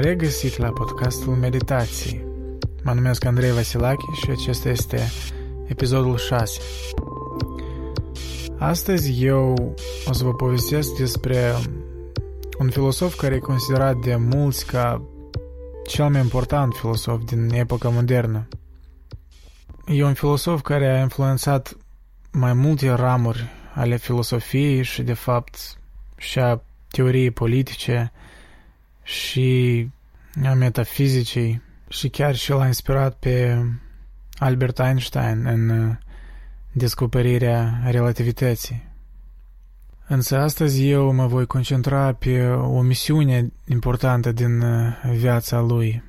regăsit la podcastul Meditații. Mă numesc Andrei Vasilache și acesta este episodul 6. Astăzi eu o să vă povestesc despre un filosof care e considerat de mulți ca cel mai important filosof din epoca modernă. E un filosof care a influențat mai multe ramuri ale filosofiei și, de fapt, și a teoriei politice și a metafizicii și chiar și l-a inspirat pe Albert Einstein în uh, descoperirea relativității. Însă astăzi eu mă voi concentra pe o misiune importantă din uh, viața lui.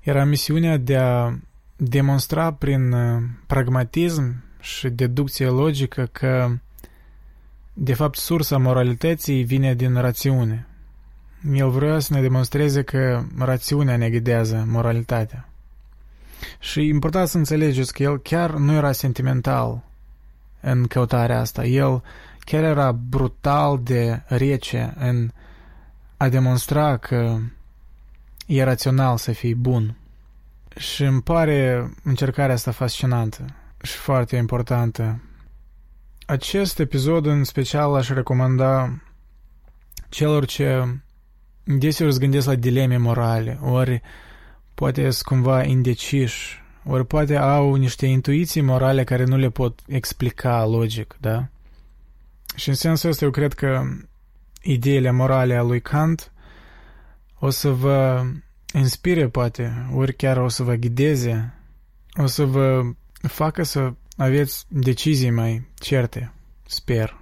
Era misiunea de a demonstra prin uh, pragmatism și deducție logică că, de fapt, sursa moralității vine din rațiune. El vrea să ne demonstreze că rațiunea ne ghidează moralitatea. Și e important să înțelegeți că el chiar nu era sentimental în căutarea asta. El chiar era brutal de rece în a demonstra că e rațional să fii bun. Și îmi pare încercarea asta fascinantă și foarte importantă. Acest episod în special aș recomanda celor ce deseori îți gândesc la dileme morale, ori poate sunt cumva indeciși, ori poate au niște intuiții morale care nu le pot explica logic, da? Și în sensul ăsta eu cred că ideile morale a lui Kant o să vă inspire, poate, ori chiar o să vă ghideze, o să vă facă să aveți decizii mai certe, sper.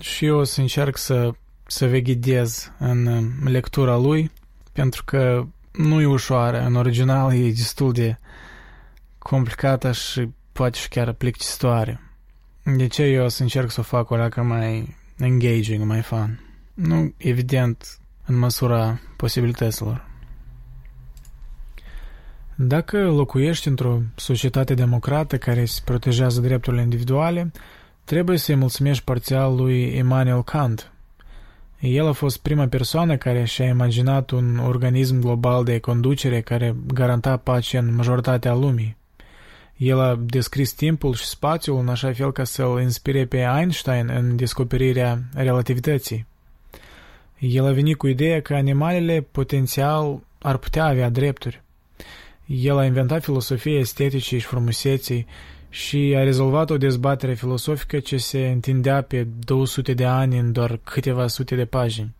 Și eu o să încerc să să veghetez în lectura lui, pentru că nu e ușoară. În original e destul de complicată și poate și chiar plictisitoare. De ce eu o să încerc să o fac o leacă mai engaging, mai fun? Nu, evident, în măsura posibilităților. Dacă locuiești într-o societate democrată care se protejează drepturile individuale, trebuie să-i mulțumești parțial lui Immanuel Kant – el a fost prima persoană care și-a imaginat un organism global de conducere care garanta pace în majoritatea lumii. El a descris timpul și spațiul în așa fel ca să-l inspire pe Einstein în descoperirea relativității. El a venit cu ideea că animalele potențial ar putea avea drepturi. El a inventat filosofia esteticii și frumuseții și a rezolvat o dezbatere filosofică ce se întindea pe 200 de ani în doar câteva sute de pagini.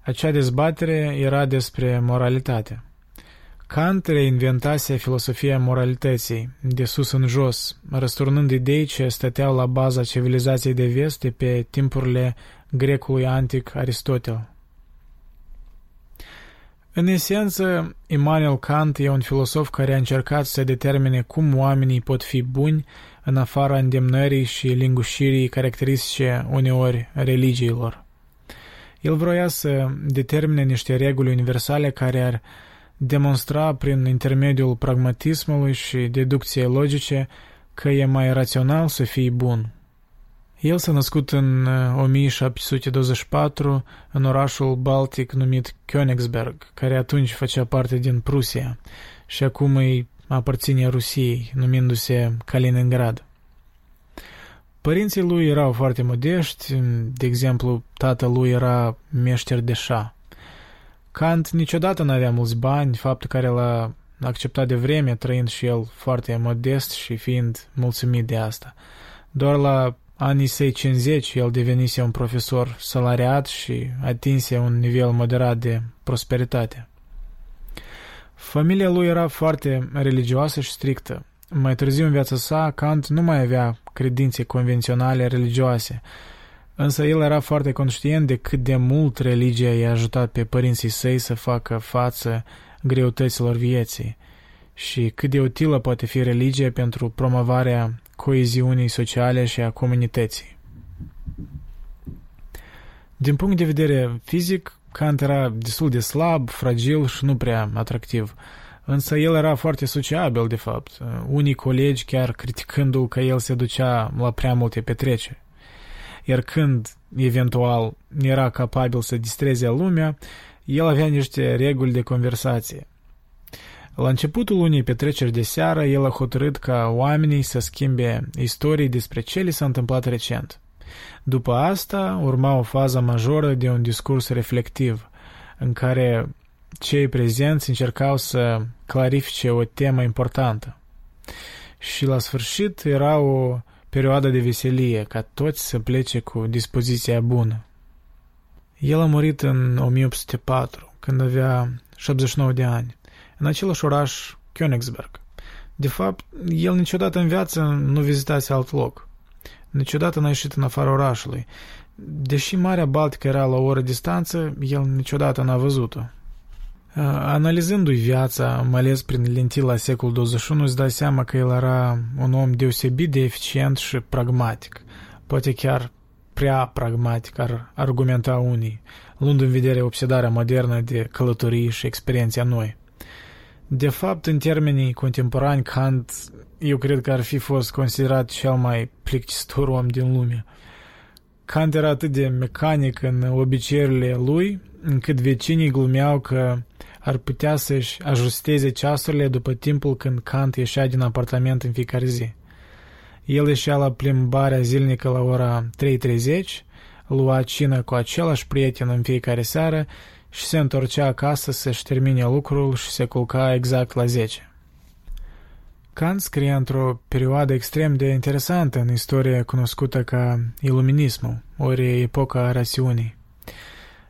Acea dezbatere era despre moralitate. Kant reinventase filosofia moralității, de sus în jos, răsturnând idei ce stăteau la baza civilizației de vest pe timpurile grecului antic Aristotel. În esență, Immanuel Kant e un filosof care a încercat să determine cum oamenii pot fi buni în afara îndemnării și lingușirii caracteristice uneori religiilor. El vroia să determine niște reguli universale care ar demonstra prin intermediul pragmatismului și deducției logice că e mai rațional să fii bun. El s-a născut în 1724 uh, în orașul baltic numit Königsberg, care atunci făcea parte din Prusia și acum îi aparține Rusiei, numindu-se Kaliningrad. Părinții lui erau foarte modești, de exemplu, tatăl lui era meșter de șa. Kant niciodată nu avea mulți bani, faptul care l-a acceptat de vreme, trăind și el foarte modest și fiind mulțumit de asta. Doar la anii săi 50 el devenise un profesor salariat și atinse un nivel moderat de prosperitate. Familia lui era foarte religioasă și strictă. Mai târziu în viața sa, Kant nu mai avea credințe convenționale religioase, însă el era foarte conștient de cât de mult religia i-a ajutat pe părinții săi să facă față greutăților vieții și cât de utilă poate fi religia pentru promovarea coeziunii sociale și a comunității. Din punct de vedere fizic, Kant era destul de slab, fragil și nu prea atractiv, însă el era foarte sociabil, de fapt, unii colegi chiar criticându-l că el se ducea la prea multe petreceri. Iar când, eventual, era capabil să distreze lumea, el avea niște reguli de conversație. La începutul unei petreceri de seară, el a hotărât ca oamenii să schimbe istorii despre ce li s-a întâmplat recent. După asta, urma o fază majoră de un discurs reflectiv, în care cei prezenți încercau să clarifice o temă importantă. Și la sfârșit era o perioadă de veselie, ca toți să plece cu dispoziția bună. El a murit în 1804, când avea 79 de ani, în același oraș Königsberg. De fapt, el niciodată în viață nu vizitase alt loc. Niciodată n-a ieșit în afara orașului. Deși Marea Baltică era la o oră distanță, el niciodată n-a văzut-o. Analizându-i viața, mai ales prin lentila secolul 21, îți dai seama că el era un om deosebit de eficient și pragmatic. Poate chiar prea pragmatic, ar argumenta unii, luând în vedere obsedarea modernă de călătorii și experiențe noi. De fapt, în termenii contemporani, Kant, eu cred că ar fi fost considerat cel mai plictisitor om din lume. Kant era atât de mecanic în obiceiurile lui, încât vecinii glumeau că ar putea să-și ajusteze ceasurile după timpul când Kant ieșea din apartament în fiecare zi. El ieșea la plimbarea zilnică la ora 3.30, lua cină cu același prieten în fiecare seară și se întorcea acasă să-și termine lucrul și se culca exact la 10. Kant scrie într-o perioadă extrem de interesantă în istoria cunoscută ca Iluminismul, ori epoca rațiunii.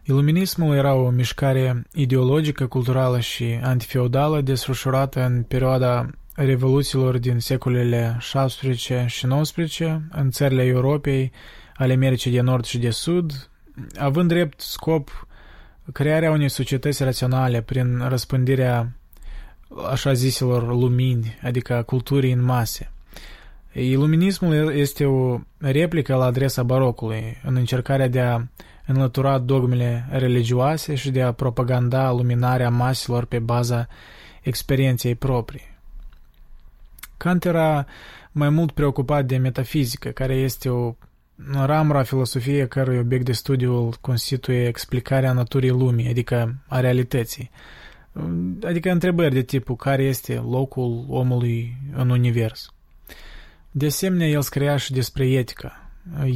Iluminismul era o mișcare ideologică, culturală și antifeudală desfășurată în perioada revoluțiilor din secolele 16 și 19 în țările Europei, ale Americii de Nord și de Sud, având drept scop crearea unei societăți raționale prin răspândirea așa ziselor lumini, adică culturii în mase. Iluminismul este o replică la adresa barocului, în încercarea de a înlătura dogmele religioase și de a propaganda luminarea maselor pe baza experienței proprii. Kant era mai mult preocupat de metafizică, care este o ramură a filosofiei cărui obiect de studiu îl constituie explicarea naturii lumii, adică a realității. Adică întrebări de tipul care este locul omului în univers. De asemenea, el scria și despre etică.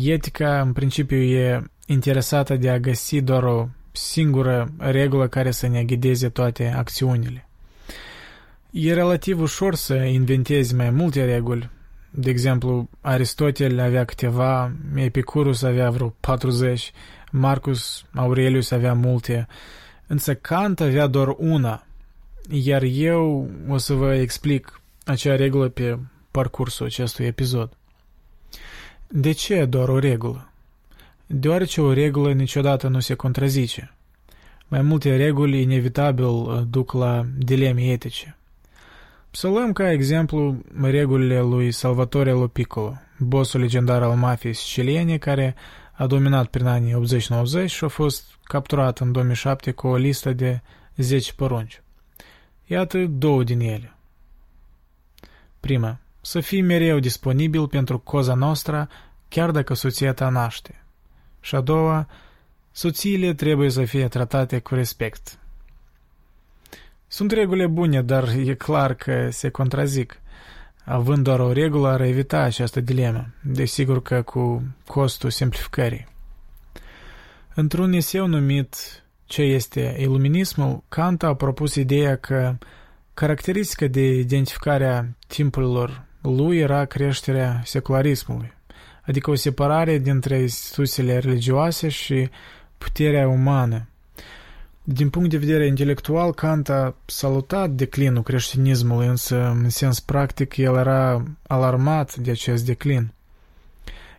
Etica, în principiu, e interesată de a găsi doar o singură regulă care să ne ghideze toate acțiunile. E relativ ușor să inventezi mai multe reguli. De exemplu, Aristotel avea câteva, Epicurus avea vreo 40, Marcus Aurelius avea multe, însă Kant avea doar una, iar eu o să vă explic acea regulă pe parcursul acestui episod. De ce doar o regulă? Deoarece o regulă niciodată nu se contrazice. Mai multe reguli inevitabil duc la dileme etice. Să luăm ca exemplu regulile lui Salvatore Lopiccolo, bossul legendar al mafiei siciliene care a dominat prin anii 80-90 și a fost capturat în 2007 cu o listă de 10 porunci. Iată două din ele. Prima. Să fii mereu disponibil pentru coza noastră, chiar dacă soția ta naște. Și a doua, soțiile trebuie să fie tratate cu respect. Sunt reguli bune, dar e clar că se contrazic. Având doar o regulă, ar evita această dilemă, desigur că cu costul simplificării. Într-un eseu numit Ce este iluminismul, Kant a propus ideea că caracteristica de identificare a timpurilor lui era creșterea secularismului, adică o separare dintre instituțiile religioase și puterea umană, din punct de vedere intelectual, Kant a salutat declinul creștinismului, însă, în sens practic, el era alarmat de acest declin.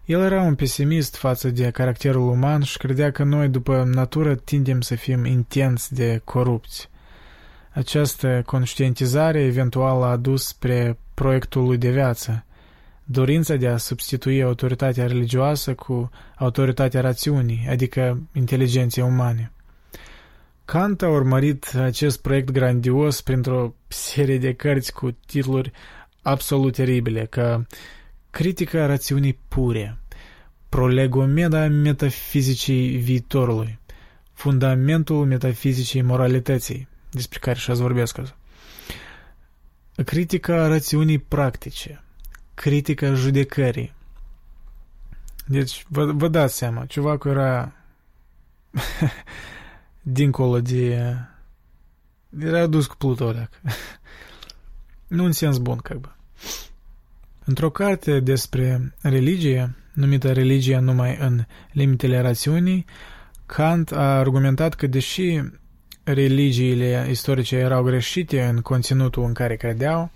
El era un pesimist față de caracterul uman și credea că noi, după natură, tindem să fim intens de corupți. Această conștientizare eventual a adus spre proiectul lui de viață, dorința de a substitui autoritatea religioasă cu autoritatea rațiunii, adică inteligenței umane. Kant a urmărit acest proiect grandios printr-o serie de cărți cu titluri absolut teribile, ca Critica rațiunii pure, Prolegomeda metafizicii viitorului, fundamentul metafizicii moralității, despre care și azi vorbesc azi. Critica rațiunii practice, critica judecării. Deci, vă, vă dați seama, ceva era dincolo de... Era dus cu Pluto, nu în sens bun, ca бы. Într-o carte despre religie, numită Religia numai în limitele rațiunii, Kant a argumentat că deși religiile istorice erau greșite în conținutul în care credeau,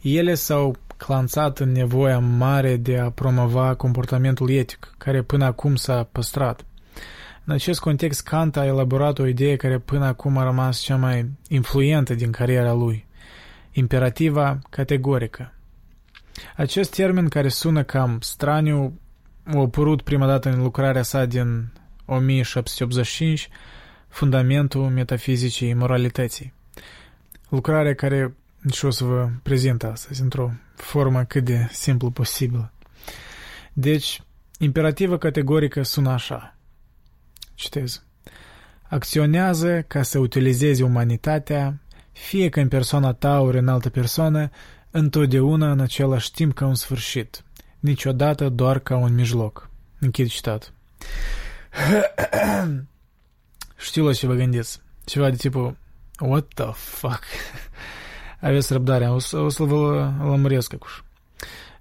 ele s-au clanțat în nevoia mare de a promova comportamentul etic, care până acum s-a păstrat. În acest context, Kant a elaborat o idee care până acum a rămas cea mai influentă din cariera lui, imperativa categorică. Acest termen care sună cam straniu a apărut prima dată în lucrarea sa din 1785, Fundamentul metafizicii moralității. Lucrarea care și o să vă prezint astăzi într-o formă cât de simplu posibilă. Deci, imperativă categorică sună așa. Citez. Acționează ca să utilizezi umanitatea, fie că în persoana ta ori în altă persoană, întotdeauna în același timp ca un sfârșit, niciodată doar ca un mijloc. Închid citat. Știu la ce vă gândiți. Ceva de tipul, what the fuck? Aveți răbdare, o, să, o să vă lămuresc acuși.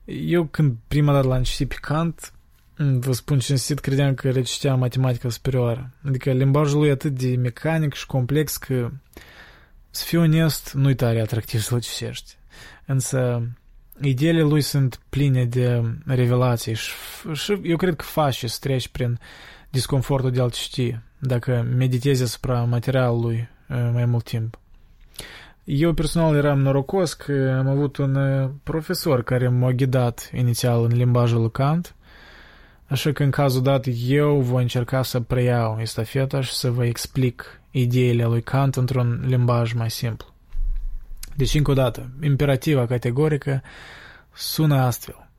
Eu când prima dată l-am citit pe Kant, vă spun cinstit, credeam că recitea matematica superioară. Adică limbajul lui e atât de mecanic și complex că, să fiu onest, nu-i tare atractiv să-l citești. Însă, ideile lui sunt pline de revelații și, și eu cred că faci să treci prin disconfortul de a-l citi, dacă meditezi asupra materialului mai mult timp. Eu personal eram norocos că am avut un profesor care m-a ghidat inițial în limbajul lui Kant, așa că în cazul dat eu voi încerca să preiau estafetaș și să vă explic ideile lui Kant într-un limbaj mai simplu. Deci, încă o dată, imperativa categorică sună astfel.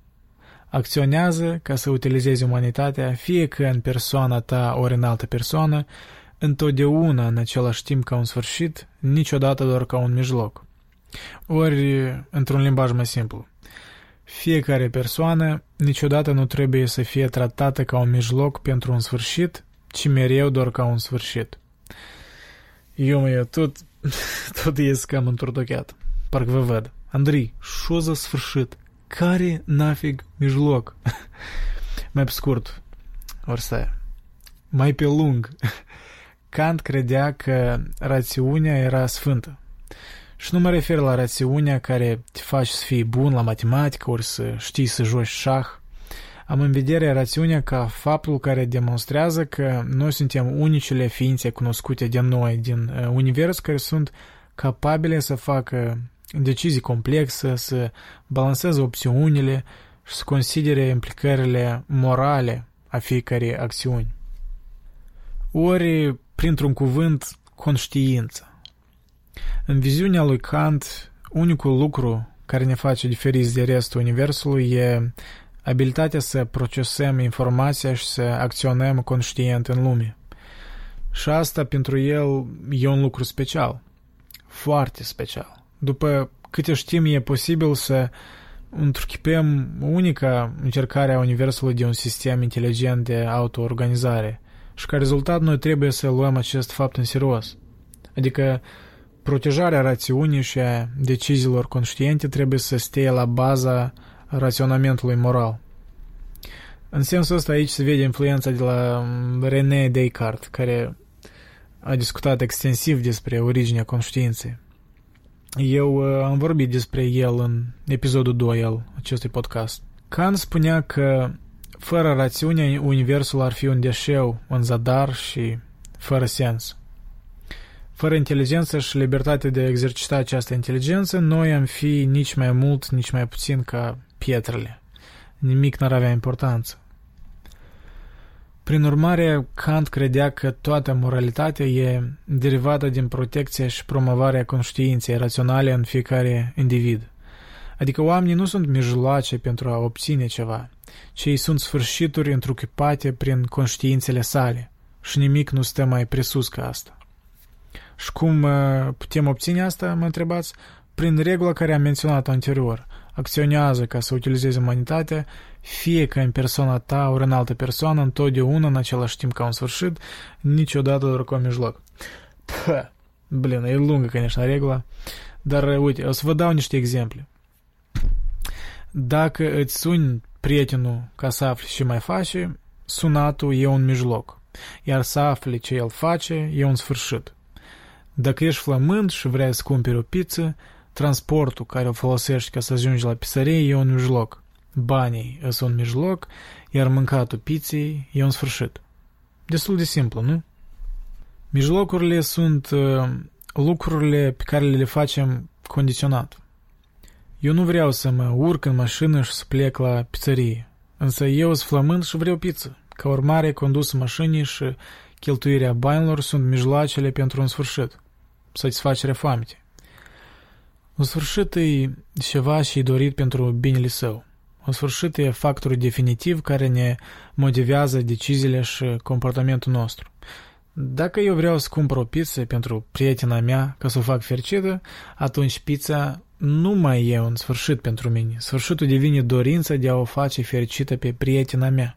Acționează ca să utilizezi umanitatea, fie că în persoana ta ori în altă persoană, întotdeauna în același timp ca un sfârșit, niciodată doar ca un mijloc. Ori, într-un limbaj mai simplu, fiecare persoană niciodată nu trebuie să fie tratată ca un mijloc pentru un sfârșit, ci mereu doar ca un sfârșit. Eu mă, tot, tot ies cam întortocheat. Parcă vă văd. Andrei, șo za sfârșit? Care nafig mijloc? mai pe scurt, ori să mai pe lung. Kant credea că rațiunea era sfântă. Și nu mă refer la rațiunea care te face să fii bun la matematică ori să știi să joci șah. Am în vedere rațiunea ca faptul care demonstrează că noi suntem unicele ființe cunoscute de noi din uh, univers care sunt capabile să facă decizii complexe, să balanceze opțiunile și să considere implicările morale a fiecărei acțiuni. Ori printr-un cuvânt, conștiință. În viziunea lui Kant, unicul lucru care ne face diferiți de restul universului e abilitatea să procesăm informația și să acționăm conștient în lume. Și asta pentru el e un lucru special. Foarte special. După câte știm, e posibil să întruchipem unica încercare a Universului de un sistem inteligent de autoorganizare – și ca rezultat noi trebuie să luăm acest fapt în serios. Adică protejarea rațiunii și a deciziilor conștiente trebuie să stea la baza raționamentului moral. În sensul ăsta aici se vede influența de la René Descartes, care a discutat extensiv despre originea conștiinței. Eu uh, am vorbit despre el în episodul 2 al acestui podcast. Kant spunea că fără rațiune, universul ar fi un deșeu, un zadar și fără sens. Fără inteligență și libertate de a exercita această inteligență, noi am fi nici mai mult, nici mai puțin ca pietrele. Nimic n-ar avea importanță. Prin urmare, Kant credea că toată moralitatea e derivată din protecția și promovarea conștiinței raționale în fiecare individ. Adică oamenii nu sunt mijloace pentru a obține ceva, ci ei sunt sfârșituri întruchipate prin conștiințele sale, și nimic nu stă mai presus ca asta. Și cum uh, putem obține asta, mă întrebați? Prin regula care am menționat anterior. Acționează ca să utilizeze umanitatea, fie ca în persoana ta ori în altă persoană, întotdeauna în același timp ca un sfârșit, niciodată doar ca un mijloc. Pă, blin, e lungă, конечно, regula, dar uite, o să vă dau niște exemple. Dacă îți suni prietenul ca să afli ce mai face, sunatul e un mijloc, iar să afli ce el face e un sfârșit. Dacă ești flămând și vrei să cumperi o pizza, transportul care o folosești ca să ajungi la pizzerie e un mijloc. Banii e un mijloc, iar mâncatul pizzei e un sfârșit. Destul de simplu, nu? Mijlocurile sunt uh, lucrurile pe care le facem condiționat. Eu nu vreau să mă urc în mașină și să plec la pizzerie, însă eu sunt flămând și vreau pizza. Ca urmare, condusul mașinii și cheltuirea banilor sunt mijloacele pentru un sfârșit satisfacerea foamete. Un sfârșit e ceva și e dorit pentru binele său. Un sfârșit e factorul definitiv care ne motivează deciziile și comportamentul nostru. Dacă eu vreau să cumpăr o pizza pentru prietena mea ca să o fac fericită, atunci pizza nu mai e un sfârșit pentru mine. Sfârșitul devine dorința de a o face fericită pe prietena mea.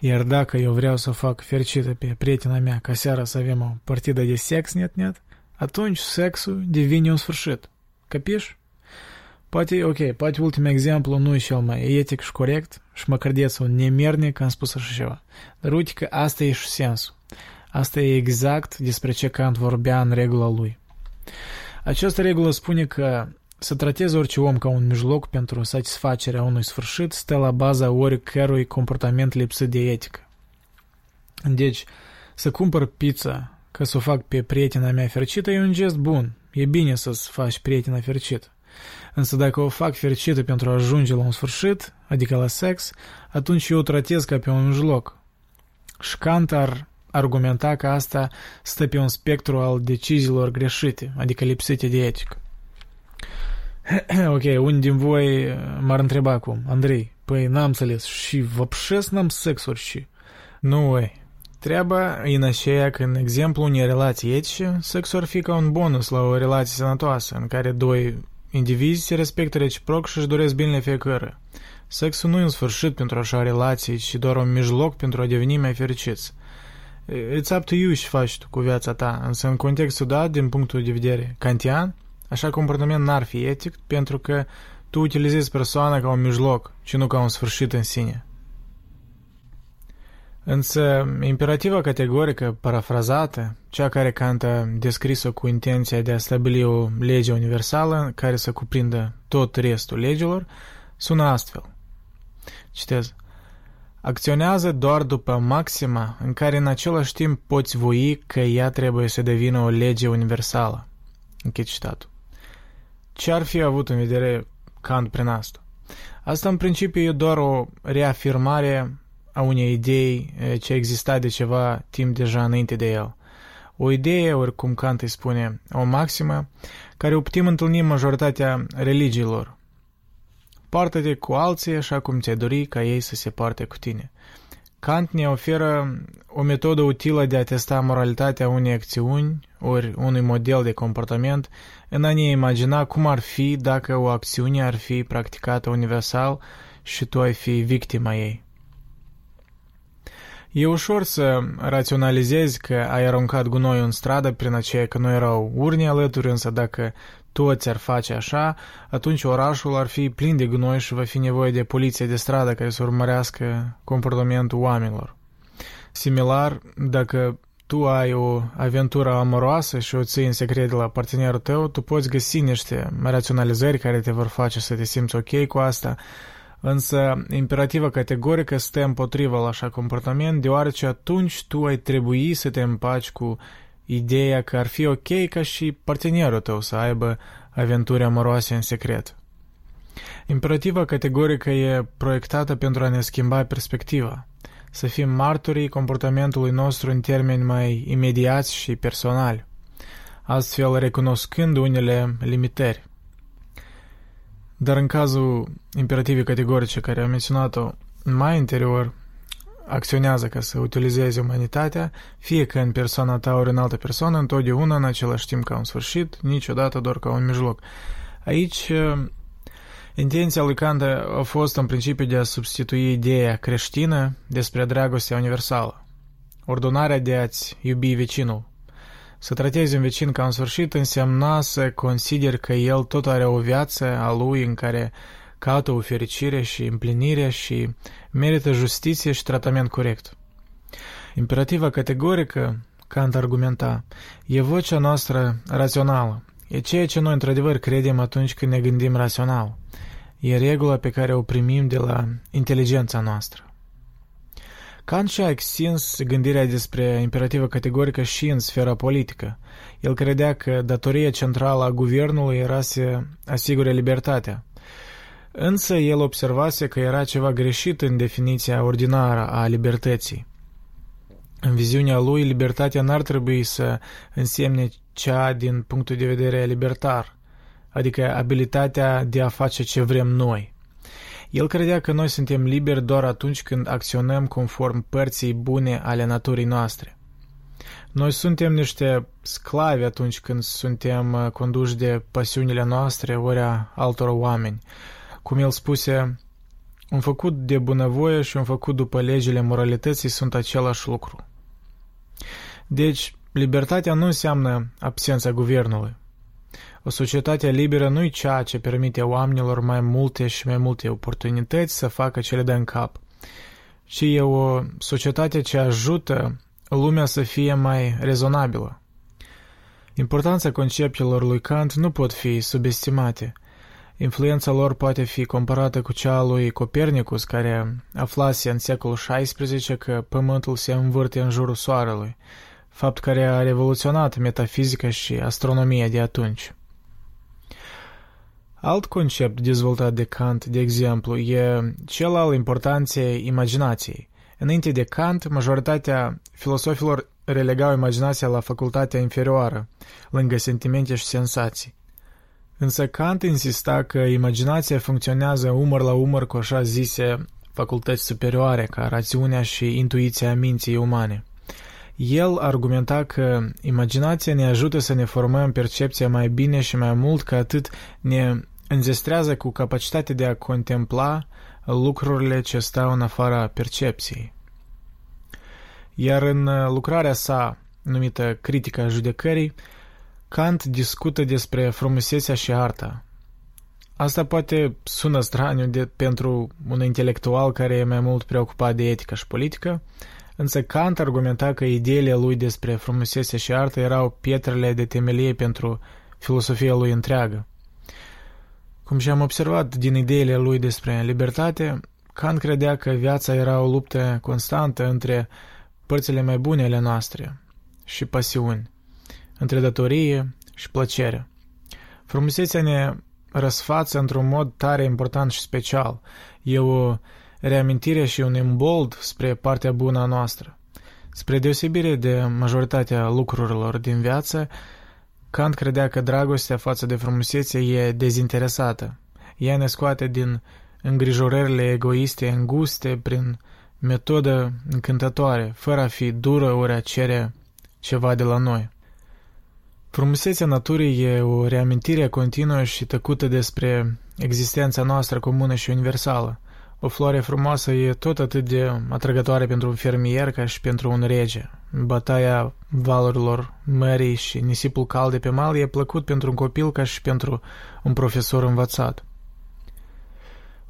Iar dacă eu vreau să o fac fericită pe prietena mea ca seara să avem o partidă de sex net-net, atunci sexul devine un sfârșit. Capiși? Poate, ok, poate ultimul exemplu nu e cel mai etic și corect și mă credeți un nemernic am spus așa ceva. Dar uite că asta e și sensul. Asta e exact despre ce Kant vorbea în regula lui. Această regulă spune că să tratezi orice om ca un mijloc pentru satisfacerea unui sfârșit stă la baza oricărui comportament lipsit de etică. Deci, să cumpăr pizza Ca să o fac pe prietena mea fericită e un gest bun. E bine să-ți faci prietena fericită. Însă dacă o fac fericită pentru a ajunge la un sfârșit, adică la sex, atunci eu o tratez ca pe un mijloc. Și Kant ar argumenta că asta stă pe un spectru al deciziilor greșite, adică lipsite de etică. ok, unii din voi m-ar întreba acum, Andrei, păi n-am înțeles, și văpșesc n-am sexuri și... Nu, ui, Treaba în aceea că, în exemplu, unei relații etice, sexul ar fi ca un bonus la o relație sănătoasă, în care doi indivizi se respectă reciproc și își doresc binele fiecare. Sexul nu e un sfârșit pentru așa relații, ci doar un mijloc pentru a deveni mai fericiți. It's up to you ce faci tu cu viața ta, însă în contextul dat, din punctul de vedere kantian, așa comportament n-ar fi etic, pentru că tu utilizezi persoana ca un mijloc, ci nu ca un sfârșit în sine. Însă, imperativa categorică parafrazată, cea care Kant a descris-o cu intenția de a stabili o lege universală care să cuprindă tot restul legilor, sună astfel. Citez. Acționează doar după maxima în care în același timp poți voi că ea trebuie să devină o lege universală. Închid citatul. Ce ar fi avut în vedere Kant prin asta? Asta în principiu e doar o reafirmare a unei idei ce exista de ceva timp deja înainte de el. O idee, oricum Kant îi spune, o maximă, care o putem întâlni în majoritatea religiilor. Poartă-te cu alții așa cum ți-ai dori ca ei să se poarte cu tine. Kant ne oferă o metodă utilă de a testa moralitatea unei acțiuni ori unui model de comportament în a ne imagina cum ar fi dacă o acțiune ar fi practicată universal și tu ai fi victima ei. E ușor să raționalizezi că ai aruncat gunoiul în stradă prin aceea că nu erau urni alături, însă dacă toți ar face așa, atunci orașul ar fi plin de gunoi și va fi nevoie de poliție de stradă care să urmărească comportamentul oamenilor. Similar, dacă tu ai o aventură amoroasă și o ții în secret de la partenerul tău, tu poți găsi niște raționalizări care te vor face să te simți ok cu asta, Însă, imperativa categorică stă împotriva la așa comportament, deoarece atunci tu ai trebui să te împaci cu ideea că ar fi ok ca și partenerul tău să aibă aventuri amoroase în secret. Imperativa categorică e proiectată pentru a ne schimba perspectiva, să fim martorii comportamentului nostru în termeni mai imediați și personali, astfel recunoscând unele limitări. Dar în cazul imperativei categorice care am menționat-o mai interior, acționează ca să utilizeze umanitatea, fie că în persoana ta ori în altă persoană, întotdeauna în același timp ca un sfârșit, niciodată doar ca un mijloc. Aici, intenția lui Kant a fost în principiu de a substitui ideea creștină despre dragostea universală, ordonarea de a-ți iubi vecinul. Să tratezi un vecin ca un sfârșit însemna să consideri că el tot are o viață a lui în care caută o fericire și împlinire și merită justiție și tratament corect. Imperativa categorică, Kant argumenta, e vocea noastră rațională. E ceea ce noi într-adevăr credem atunci când ne gândim rațional. E regula pe care o primim de la inteligența noastră. Kant și-a extins gândirea despre imperativă categorică și în sfera politică. El credea că datoria centrală a guvernului era să asigure libertatea. Însă el observase că era ceva greșit în definiția ordinară a libertății. În viziunea lui, libertatea n-ar trebui să însemne cea din punctul de vedere libertar, adică abilitatea de a face ce vrem noi. El credea că noi suntem liberi doar atunci când acționăm conform părții bune ale naturii noastre. Noi suntem niște sclavi atunci când suntem uh, conduși de pasiunile noastre ori a altor oameni. Cum el spuse, un făcut de bunăvoie și un făcut după legile moralității sunt același lucru. Deci, libertatea nu înseamnă absența guvernului. O societate liberă nu e cea ce permite oamenilor mai multe și mai multe oportunități să facă ce le dă în cap, ci e o societate ce ajută lumea să fie mai rezonabilă. Importanța conceptelor lui Kant nu pot fi subestimate. Influența lor poate fi comparată cu cea a lui Copernicus, care aflase în secolul XVI că Pământul se învârte în jurul Soarelui, fapt care a revoluționat metafizica și astronomia de atunci. Alt concept dezvoltat de Kant, de exemplu, e cel al importanței imaginației. Înainte de Kant, majoritatea filosofilor relegau imaginația la facultatea inferioară, lângă sentimente și sensații. Însă Kant insista că imaginația funcționează umăr la umăr cu așa zise facultăți superioare, ca rațiunea și intuiția minții umane. El argumenta că imaginația ne ajută să ne formăm percepția mai bine și mai mult că atât ne înzestrează cu capacitatea de a contempla lucrurile ce stau în afara percepției. Iar în lucrarea sa, numită Critica judecării, Kant discută despre frumusețea și arta. Asta poate sună straniu de, pentru un intelectual care e mai mult preocupat de etică și politică, însă Kant argumenta că ideile lui despre frumusețea și artă erau pietrele de temelie pentru filosofia lui întreagă. Cum și-am observat din ideile lui despre libertate, Kant credea că viața era o luptă constantă între părțile mai bune ale noastre și pasiuni, între datorie și plăcere. Frumusețea ne răsfață într-un mod tare important și special. E o reamintire și un imbold spre partea bună a noastră. Spre deosebire de majoritatea lucrurilor din viață, Kant credea că dragostea față de frumusețe e dezinteresată. Ea ne scoate din îngrijorările egoiste înguste prin metodă încântătoare, fără a fi dură ori a cere ceva de la noi. Frumusețea naturii e o reamintire continuă și tăcută despre existența noastră comună și universală. O floare frumoasă e tot atât de atrăgătoare pentru un fermier ca și pentru un rege. Bătaia valurilor mării și nisipul cald de pe mal e plăcut pentru un copil ca și pentru un profesor învățat.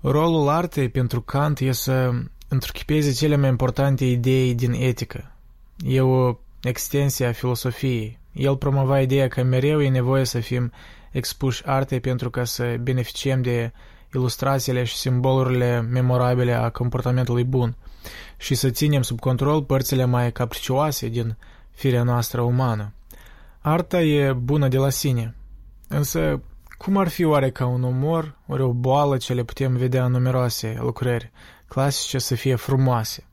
Rolul artei pentru Kant e să întruchipeze cele mai importante idei din etică. E o extensie a filosofiei. El promova ideea că mereu e nevoie să fim expuși artei pentru ca să beneficiem de ilustrațiile și simbolurile memorabile a comportamentului bun și să ținem sub control părțile mai capricioase din firea noastră umană. Arta e bună de la sine, însă cum ar fi oare ca un umor, ori o boală ce le putem vedea în numeroase lucrări clasice să fie frumoase?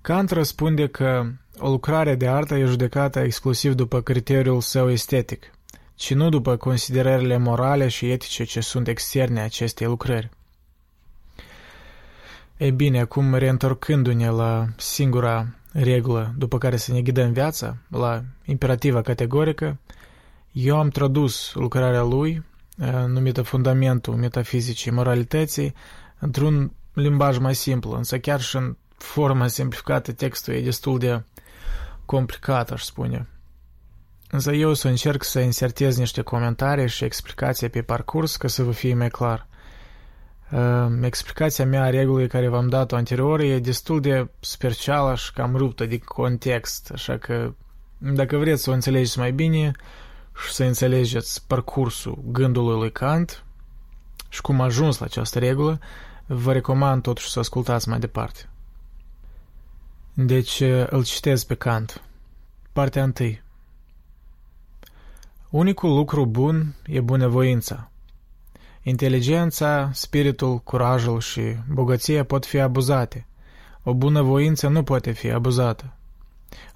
Kant răspunde că o lucrare de artă e judecată exclusiv după criteriul său estetic – ci nu după considerările morale și etice ce sunt externe acestei lucrări. E bine, acum reîntorcându-ne la singura regulă după care să ne ghidăm viața, la imperativa categorică, eu am tradus lucrarea lui, numită Fundamentul Metafizicii Moralității, într-un limbaj mai simplu, însă chiar și în forma simplificată textul e destul de complicat, aș spune. Însă eu să încerc să insertez niște comentarii și explicații pe parcurs ca să vă fie mai clar. Uh, explicația mea a regulii care v-am dat-o anterior e destul de specială și cam ruptă de context, așa că dacă vreți să o înțelegeți mai bine și să înțelegeți parcursul gândului lui Kant și cum a ajuns la această regulă, vă recomand totuși să ascultați mai departe. Deci îl citez pe Kant. Partea 1. Unicul lucru bun e bunăvoința. Inteligența, spiritul, curajul și bogăția pot fi abuzate. O bunăvoință nu poate fi abuzată.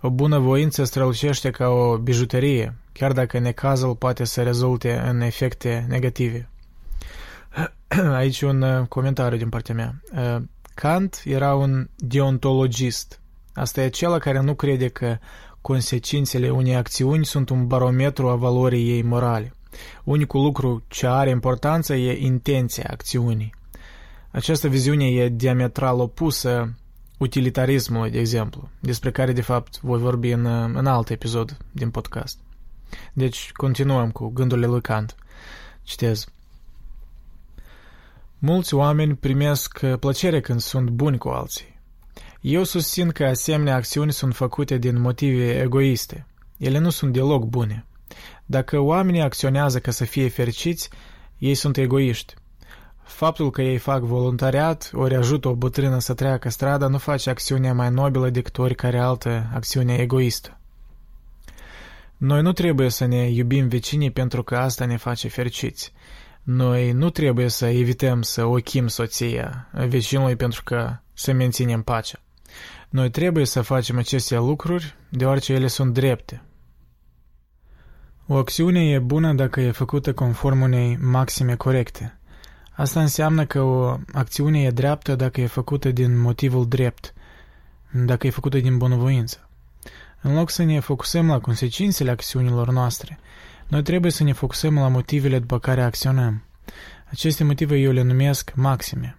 O bunăvoință strălucește ca o bijuterie, chiar dacă necazul poate să rezulte în efecte negative. Aici un uh, comentariu din partea mea. Uh, Kant era un deontologist. Asta e acela care nu crede că consecințele unei acțiuni sunt un barometru a valorii ei morale. Unicul lucru ce are importanță e intenția acțiunii. Această viziune e diametral opusă utilitarismului, de exemplu, despre care, de fapt, voi vorbi în, în alt episod din podcast. Deci, continuăm cu gândurile lui Kant. Citez. Mulți oameni primesc plăcere când sunt buni cu alții. Eu susțin că asemenea acțiuni sunt făcute din motive egoiste. Ele nu sunt deloc bune. Dacă oamenii acționează ca să fie fericiți, ei sunt egoiști. Faptul că ei fac voluntariat ori ajută o bătrână să treacă strada nu face acțiunea mai nobilă decât oricare altă acțiune egoistă. Noi nu trebuie să ne iubim vecinii pentru că asta ne face fericiți. Noi nu trebuie să evităm să ochim soția vecinului pentru că să menținem pacea. Noi trebuie să facem aceste lucruri deoarece ele sunt drepte. O acțiune e bună dacă e făcută conform unei maxime corecte. Asta înseamnă că o acțiune e dreaptă dacă e făcută din motivul drept, dacă e făcută din bunăvoință. În loc să ne focusăm la consecințele acțiunilor noastre, noi trebuie să ne focusăm la motivele după care acționăm. Aceste motive eu le numesc maxime.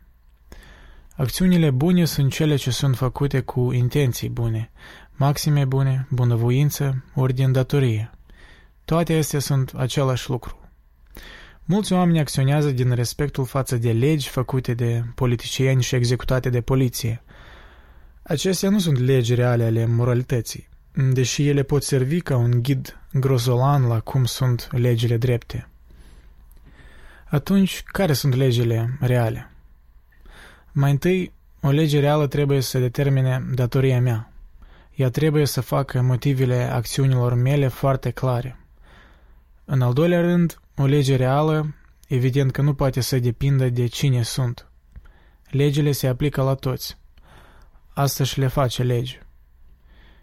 Acțiunile bune sunt cele ce sunt făcute cu intenții bune, maxime bune, bunăvoință, ori din datorie. Toate astea sunt același lucru. Mulți oameni acționează din respectul față de legi făcute de politicieni și executate de poliție. Acestea nu sunt legi reale ale moralității, deși ele pot servi ca un ghid grosolan la cum sunt legile drepte. Atunci, care sunt legile reale? Mai întâi, o lege reală trebuie să determine datoria mea. Ea trebuie să facă motivele acțiunilor mele foarte clare. În al doilea rând, o lege reală, evident că nu poate să depindă de cine sunt. Legile se aplică la toți. Asta și le face lege.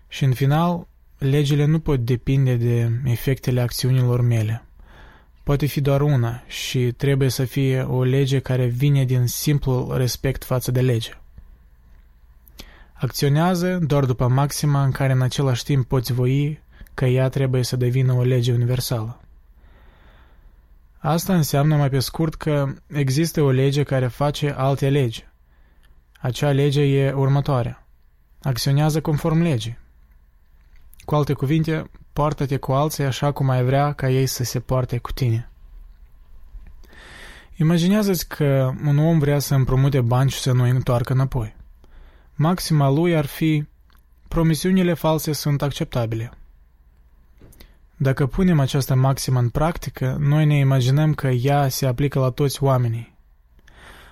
Și în final, legile nu pot depinde de efectele acțiunilor mele poate fi doar una și trebuie să fie o lege care vine din simplul respect față de lege. Acționează doar după maxima în care în același timp poți voi că ea trebuie să devină o lege universală. Asta înseamnă mai pe scurt că există o lege care face alte legi. Acea lege e următoarea. Acționează conform legii. Cu alte cuvinte, poartă-te cu alții așa cum ai vrea ca ei să se poarte cu tine. Imaginează-ți că un om vrea să împrumute bani și să nu îi întoarcă înapoi. Maxima lui ar fi promisiunile false sunt acceptabile. Dacă punem această maximă în practică, noi ne imaginăm că ea se aplică la toți oamenii.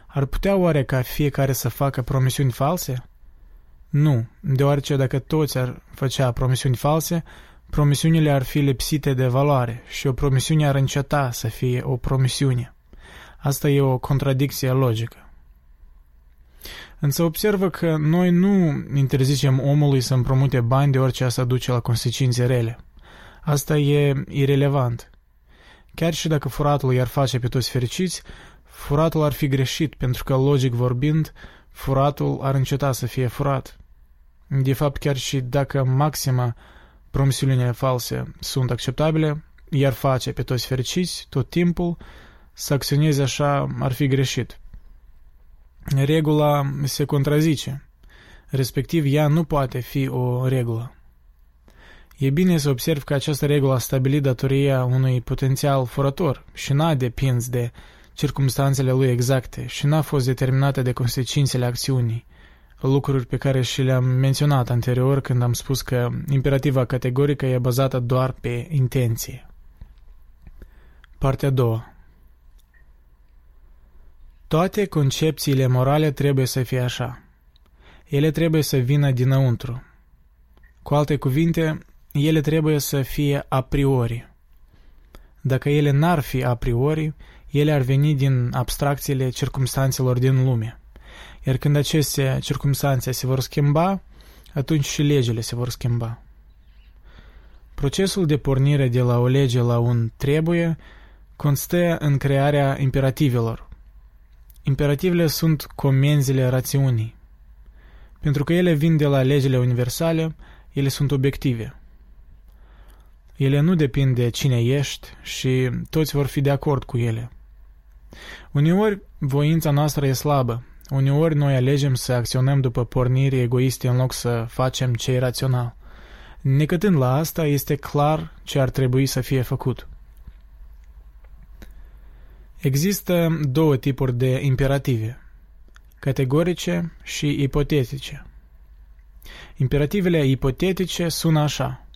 Ar putea oare ca fiecare să facă promisiuni false? Nu, deoarece dacă toți ar făcea promisiuni false, promisiunile ar fi lipsite de valoare și o promisiune ar înceta să fie o promisiune. Asta e o contradicție logică. Însă observă că noi nu interzicem omului să împrumute bani deoarece asta duce la consecințe rele. Asta e irelevant. Chiar și dacă furatul i-ar face pe toți fericiți, furatul ar fi greșit pentru că, logic vorbind, furatul ar înceta să fie furat. De fapt, chiar și dacă maxima promisiunile false sunt acceptabile, iar face pe toți fericiți tot timpul, să acționeze așa ar fi greșit. Regula se contrazice, respectiv ea nu poate fi o regulă. E bine să observ că această regulă a stabilit datoria unui potențial furător și n-a depins de circumstanțele lui exacte și n-a fost determinată de consecințele acțiunii, lucruri pe care și le-am menționat anterior când am spus că imperativa categorică e bazată doar pe intenție. Partea a doua Toate concepțiile morale trebuie să fie așa. Ele trebuie să vină dinăuntru. Cu alte cuvinte, ele trebuie să fie a priori. Dacă ele n-ar fi a priori, ele ar veni din abstracțiile circumstanțelor din lume. Iar când aceste circumstanțe se vor schimba, atunci și legile se vor schimba. Procesul de pornire de la o lege la un trebuie constă în crearea imperativelor. Imperativele sunt comenzile rațiunii. Pentru că ele vin de la legile universale, ele sunt obiective. Ele nu depind de cine ești și toți vor fi de acord cu ele. Uneori, voința noastră e slabă. Uneori noi alegem să acționăm după porniri egoiste în loc să facem ce e rațional. Necătând la asta, este clar ce ar trebui să fie făcut. Există două tipuri de imperative, categorice și ipotetice. Imperativele ipotetice sună așa.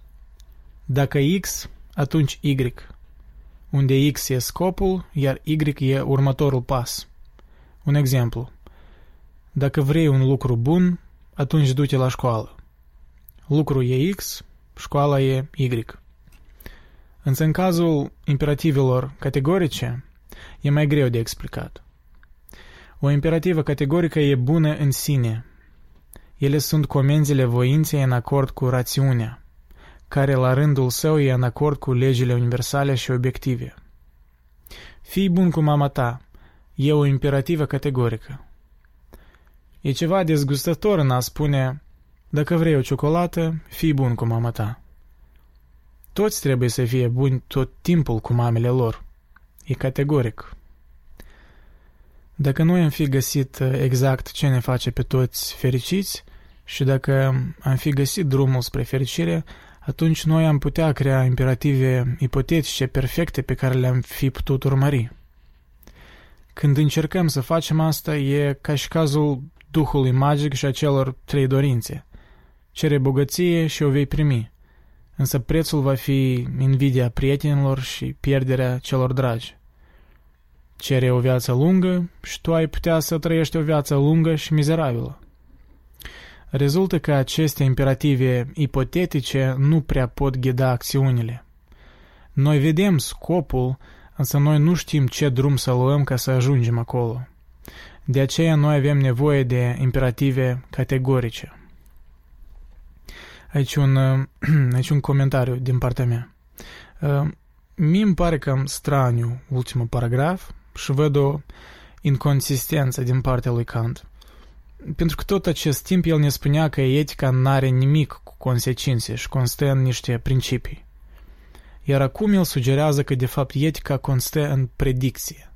Dacă X, atunci Y, unde X e scopul, iar Y e următorul pas. Un exemplu. Dacă vrei un lucru bun, atunci du-te la școală. Lucru e X, școala e Y. Însă în cazul imperativelor categorice, e mai greu de explicat. O imperativă categorică e bună în sine. Ele sunt comenzile voinței în acord cu rațiunea care la rândul său e în acord cu legile universale și obiective. Fii bun cu mama ta e o imperativă categorică. E ceva dezgustător în a spune, dacă vrei o ciocolată, fii bun cu mama ta. Toți trebuie să fie buni tot timpul cu mamele lor. E categoric. Dacă noi am fi găsit exact ce ne face pe toți fericiți și dacă am fi găsit drumul spre fericire, atunci noi am putea crea imperative ipotetice perfecte pe care le-am fi putut urmări. Când încercăm să facem asta, e ca și cazul duhului magic și a celor trei dorințe. Cere bogăție și o vei primi, însă prețul va fi invidia prietenilor și pierderea celor dragi. Cere o viață lungă și tu ai putea să trăiești o viață lungă și mizerabilă rezultă că aceste imperative ipotetice nu prea pot ghida acțiunile. Noi vedem scopul, însă noi nu știm ce drum să luăm ca să ajungem acolo. De aceea noi avem nevoie de imperative categorice. Aici un, aici un comentariu din partea mea. Uh, mie îmi pare cam straniu ultimul paragraf și văd o inconsistență din partea lui Kant pentru că tot acest timp el ne spunea că etica nu are nimic cu consecințe și constă în niște principii. Iar acum el sugerează că de fapt etica constă în predicție.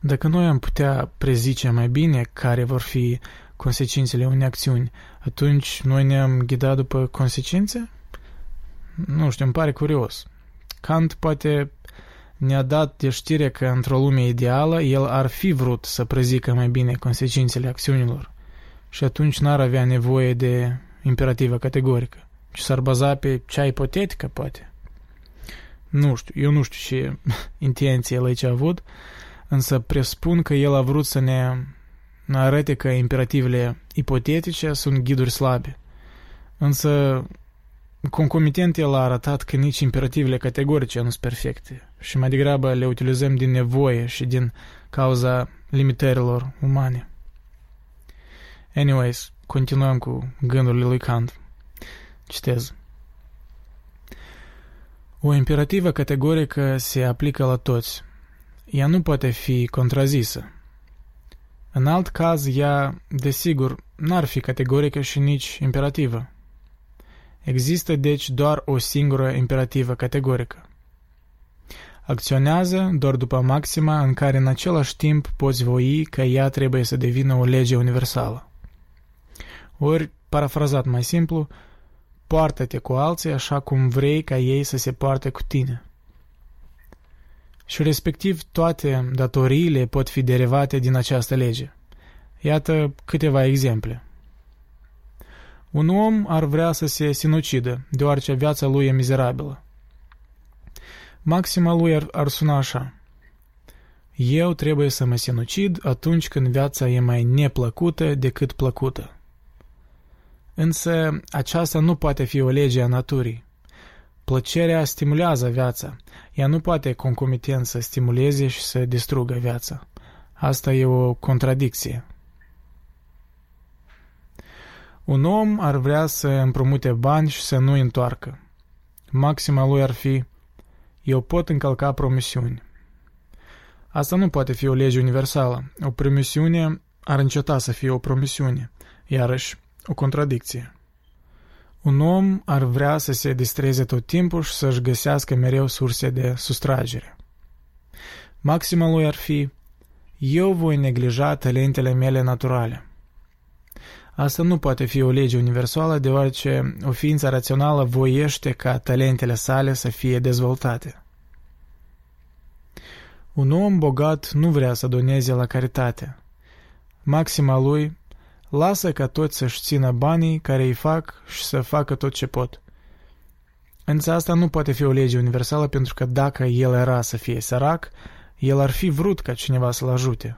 Dacă noi am putea prezice mai bine care vor fi consecințele unei acțiuni, atunci noi ne-am ghidat după consecințe? Nu știu, îmi pare curios. Kant poate ne-a dat de știre că într-o lume ideală el ar fi vrut să prezică mai bine consecințele acțiunilor și atunci n-ar avea nevoie de imperativă categorică, ci s-ar baza pe cea ipotetică, poate. Nu știu, eu nu știu ce intenție el aici a avut, însă presupun că el a vrut să ne arate că imperativele ipotetice sunt ghiduri slabe. Însă, concomitent, el a arătat că nici imperativele categorice nu sunt perfecte și mai degrabă le utilizăm din nevoie și din cauza limitărilor umane. Anyways, continuăm cu gândurile lui Kant. Citez. O imperativă categorică se aplică la toți. Ea nu poate fi contrazisă. În alt caz, ea, desigur, n-ar fi categorică și nici imperativă. Există deci doar o singură imperativă categorică. Acționează doar după maxima în care în același timp poți voi că ea trebuie să devină o lege universală. Ori, parafrazat mai simplu, poartă-te cu alții așa cum vrei ca ei să se poarte cu tine. Și respectiv toate datoriile pot fi derivate din această lege. Iată câteva exemple. Un om ar vrea să se sinucidă, deoarece viața lui e mizerabilă. Maxima lui ar, ar suna așa. Eu trebuie să mă sinucid atunci când viața e mai neplăcută decât plăcută. Însă aceasta nu poate fi o lege a naturii. Plăcerea stimulează viața. Ea nu poate concomitent să stimuleze și să distrugă viața. Asta e o contradicție. Un om ar vrea să împrumute bani și să nu întoarcă. Maxima lui ar fi, eu pot încălca promisiuni. Asta nu poate fi o lege universală. O promisiune ar înceta să fie o promisiune, iarăși o contradicție. Un om ar vrea să se distreze tot timpul și să-și găsească mereu surse de sustragere. Maxima lui ar fi, eu voi neglija talentele mele naturale. Asta nu poate fi o lege universală, deoarece o ființă rațională voiește ca talentele sale să fie dezvoltate. Un om bogat nu vrea să doneze la caritate. Maxima lui, lasă ca toți să-și țină banii care îi fac și să facă tot ce pot. Însă asta nu poate fi o lege universală pentru că dacă el era să fie sărac, el ar fi vrut ca cineva să-l ajute.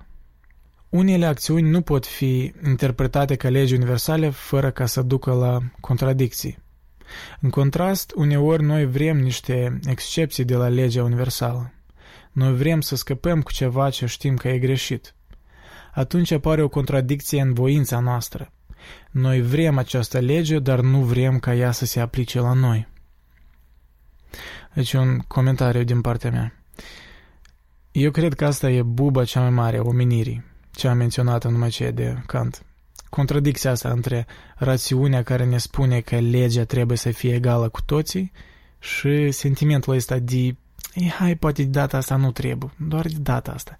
Unele acțiuni nu pot fi interpretate ca legi universale fără ca să ducă la contradicții. În contrast, uneori noi vrem niște excepții de la legea universală. Noi vrem să scăpăm cu ceva ce știm că e greșit. Atunci apare o contradicție în voința noastră. Noi vrem această lege, dar nu vrem ca ea să se aplice la noi. Deci un comentariu din partea mea. Eu cred că asta e buba cea mai mare a omenirii ce am menționat în numai ce de Kant. Contradicția asta între rațiunea care ne spune că legea trebuie să fie egală cu toții și sentimentul ăsta de Ei, hai, poate de data asta nu trebuie, doar de data asta.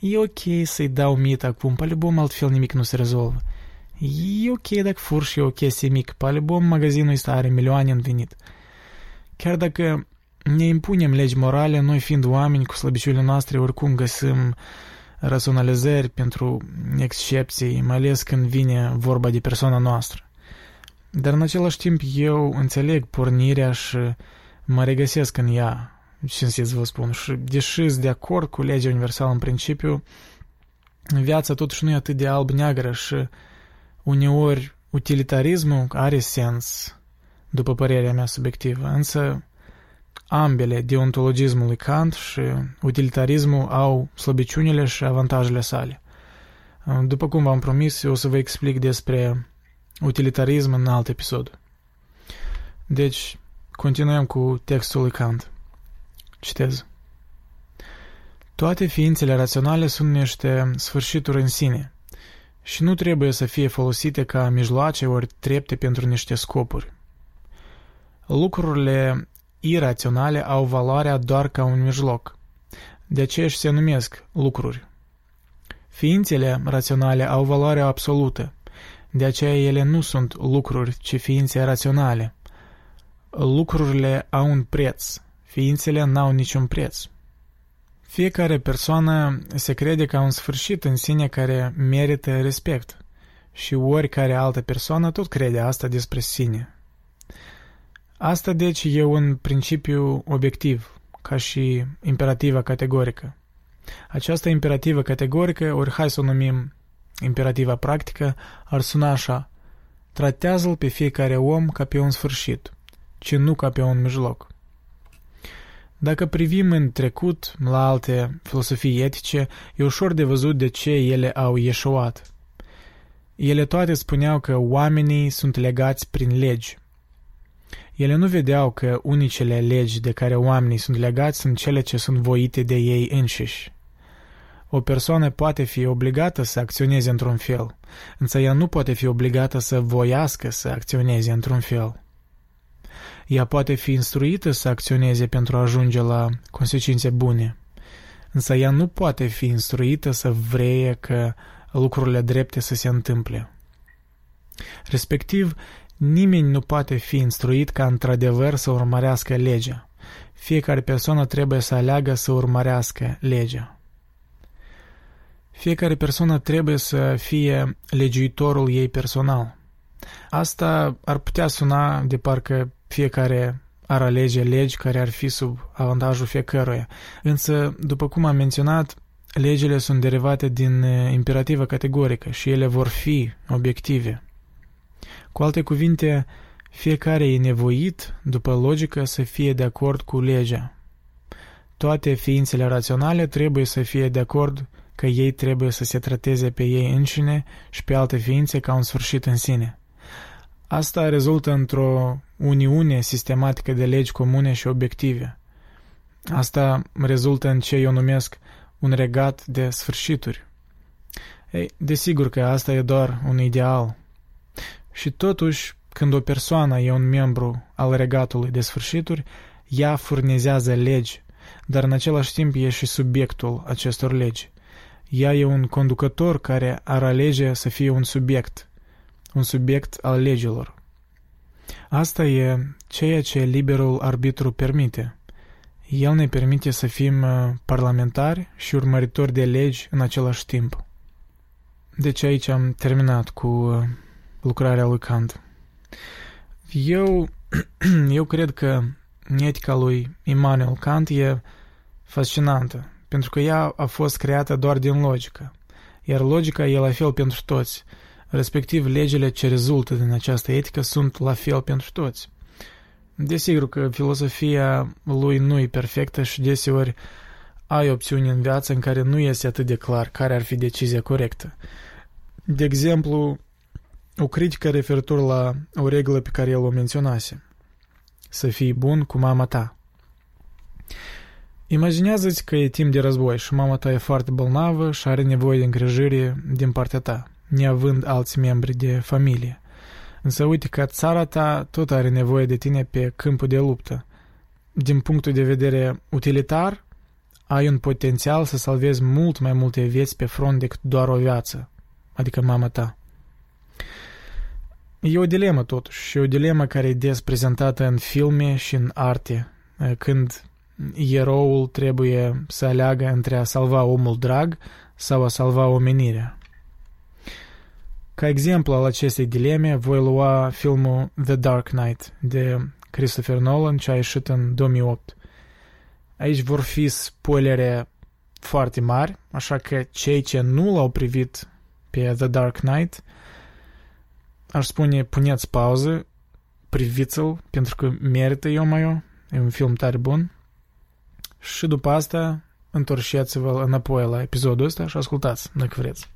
E ok să-i dau mit acum, pe album altfel nimic nu se rezolvă. E ok dacă fur și e o chestie mică, pe album magazinul ăsta are milioane în venit. Chiar dacă ne impunem legi morale, noi fiind oameni cu slăbiciunile noastre, oricum găsim raționalizări, pentru excepții, mai ales când vine vorba de persoana noastră. Dar în același timp eu înțeleg pornirea și mă regăsesc în ea, ce să vă spun, și deși sunt de acord cu legea universală în principiu, viața totuși nu e atât de alb-neagră și uneori utilitarismul are sens, după părerea mea subiectivă, însă Ambele, deontologismul lui Kant și utilitarismul, au slăbiciunile și avantajele sale. După cum v-am promis, eu o să vă explic despre utilitarism în alt episod. Deci, continuăm cu textul lui Kant. Citez. Toate ființele raționale sunt niște sfârșituri în sine și nu trebuie să fie folosite ca mijloace ori trepte pentru niște scopuri. Lucrurile iraționale au valoarea doar ca un mijloc. De aceea și se numesc lucruri. Ființele raționale au valoare absolută. De aceea ele nu sunt lucruri, ci ființe raționale. Lucrurile au un preț. Ființele n-au niciun preț. Fiecare persoană se crede ca un sfârșit în sine care merită respect. Și oricare altă persoană tot crede asta despre sine. Asta deci e un principiu obiectiv, ca și imperativă categorică. Această imperativă categorică, ori hai să o numim imperativa practică, ar suna așa. Tratează-l pe fiecare om ca pe un sfârșit, ci nu ca pe un mijloc. Dacă privim în trecut la alte filosofii etice, e ușor de văzut de ce ele au ieșuat. Ele toate spuneau că oamenii sunt legați prin legi, ele nu vedeau că unicele legi de care oamenii sunt legați sunt cele ce sunt voite de ei înșiși. O persoană poate fi obligată să acționeze într-un fel, însă ea nu poate fi obligată să voiască să acționeze într-un fel. Ea poate fi instruită să acționeze pentru a ajunge la consecințe bune, însă ea nu poate fi instruită să vreie că lucrurile drepte să se întâmple. Respectiv, nimeni nu poate fi instruit ca într-adevăr să urmărească legea. Fiecare persoană trebuie să aleagă să urmărească legea. Fiecare persoană trebuie să fie legiuitorul ei personal. Asta ar putea suna de parcă fiecare ar alege legi care ar fi sub avantajul fiecăruia. Însă, după cum am menționat, legile sunt derivate din imperativă categorică și ele vor fi obiective. Cu alte cuvinte, fiecare e nevoit, după logică, să fie de acord cu legea. Toate ființele raționale trebuie să fie de acord că ei trebuie să se trateze pe ei înșine și pe alte ființe ca un sfârșit în sine. Asta rezultă într-o uniune sistematică de legi comune și obiective. Asta rezultă în ce eu numesc un regat de sfârșituri. Ei, desigur că asta e doar un ideal. Și totuși, când o persoană e un membru al regatului de sfârșituri, ea furnizează legi, dar în același timp e și subiectul acestor legi. Ea e un conducător care ar alege să fie un subiect, un subiect al legilor. Asta e ceea ce liberul arbitru permite. El ne permite să fim uh, parlamentari și urmăritori de legi în același timp. Deci aici am terminat cu uh, lucrarea lui Kant. Eu, eu cred că etica lui Immanuel Kant e fascinantă, pentru că ea a fost creată doar din logică, iar logica e la fel pentru toți, respectiv legile ce rezultă din această etică sunt la fel pentru toți. Desigur că filosofia lui nu e perfectă și deseori ai opțiuni în viață în care nu este atât de clar care ar fi decizia corectă. De exemplu, o critică referitor la o regulă pe care el o menționase. Să fii bun cu mama ta. Imaginează-ți că e timp de război și mama ta e foarte bolnavă și are nevoie de îngrijire din partea ta, neavând alți membri de familie. Însă uite că țara ta tot are nevoie de tine pe câmpul de luptă. Din punctul de vedere utilitar, ai un potențial să salvezi mult mai multe vieți pe front decât doar o viață, adică mama ta. E o dilemă totuși și o dilemă care e des prezentată în filme și în arte, când eroul trebuie să aleagă între a salva omul drag sau a salva omenirea. Ca exemplu al acestei dileme voi lua filmul The Dark Knight de Christopher Nolan ce a ieșit în 2008. Aici vor fi spoilere foarte mari, așa că cei ce nu l-au privit pe The Dark Knight aș spune puneți pauză, priviți-l pentru că merită eu mai e un film tare bun și după asta întorceți-vă înapoi la episodul ăsta și ascultați dacă vreți.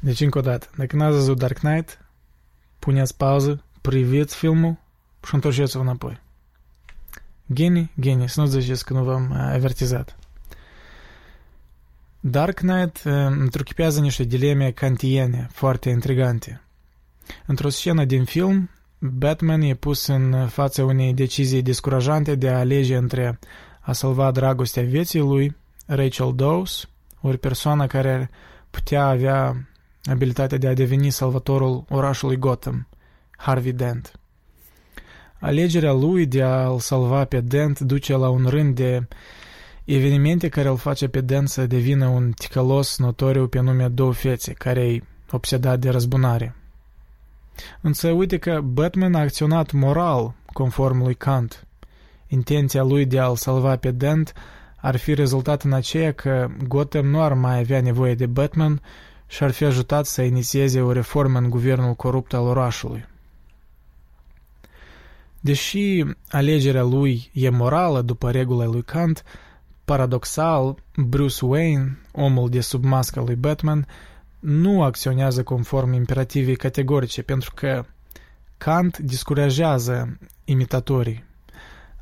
Deci încă o dată, dacă n-ați văzut Dark Knight, puneți pauză, priviți filmul și întorceți-vă înapoi. Genii, genii, să nu ziceți că nu v-am avertizat. Dark Knight întruchipează niște dileme kantiene foarte intrigante. Într-o scenă din film, Batman e pus în fața unei decizii descurajante de a alege între a salva dragostea vieții lui, Rachel Dawes, ori persoana care ar putea avea abilitatea de a deveni salvatorul orașului Gotham, Harvey Dent. Alegerea lui de a-l salva pe Dent duce la un rând de evenimente care îl face pe Dent să devină un ticălos notoriu pe nume două fețe, care e obsedat de răzbunare. Însă uite că Batman a acționat moral, conform lui Kant. Intenția lui de a-l salva pe Dent ar fi rezultat în aceea că Gotham nu ar mai avea nevoie de Batman și ar fi ajutat să inițieze o reformă în guvernul corupt al orașului. Deși alegerea lui e morală după regula lui Kant, paradoxal, Bruce Wayne, omul de sub masca lui Batman, nu acționează conform imperativei categorice, pentru că Kant discurajează imitatorii.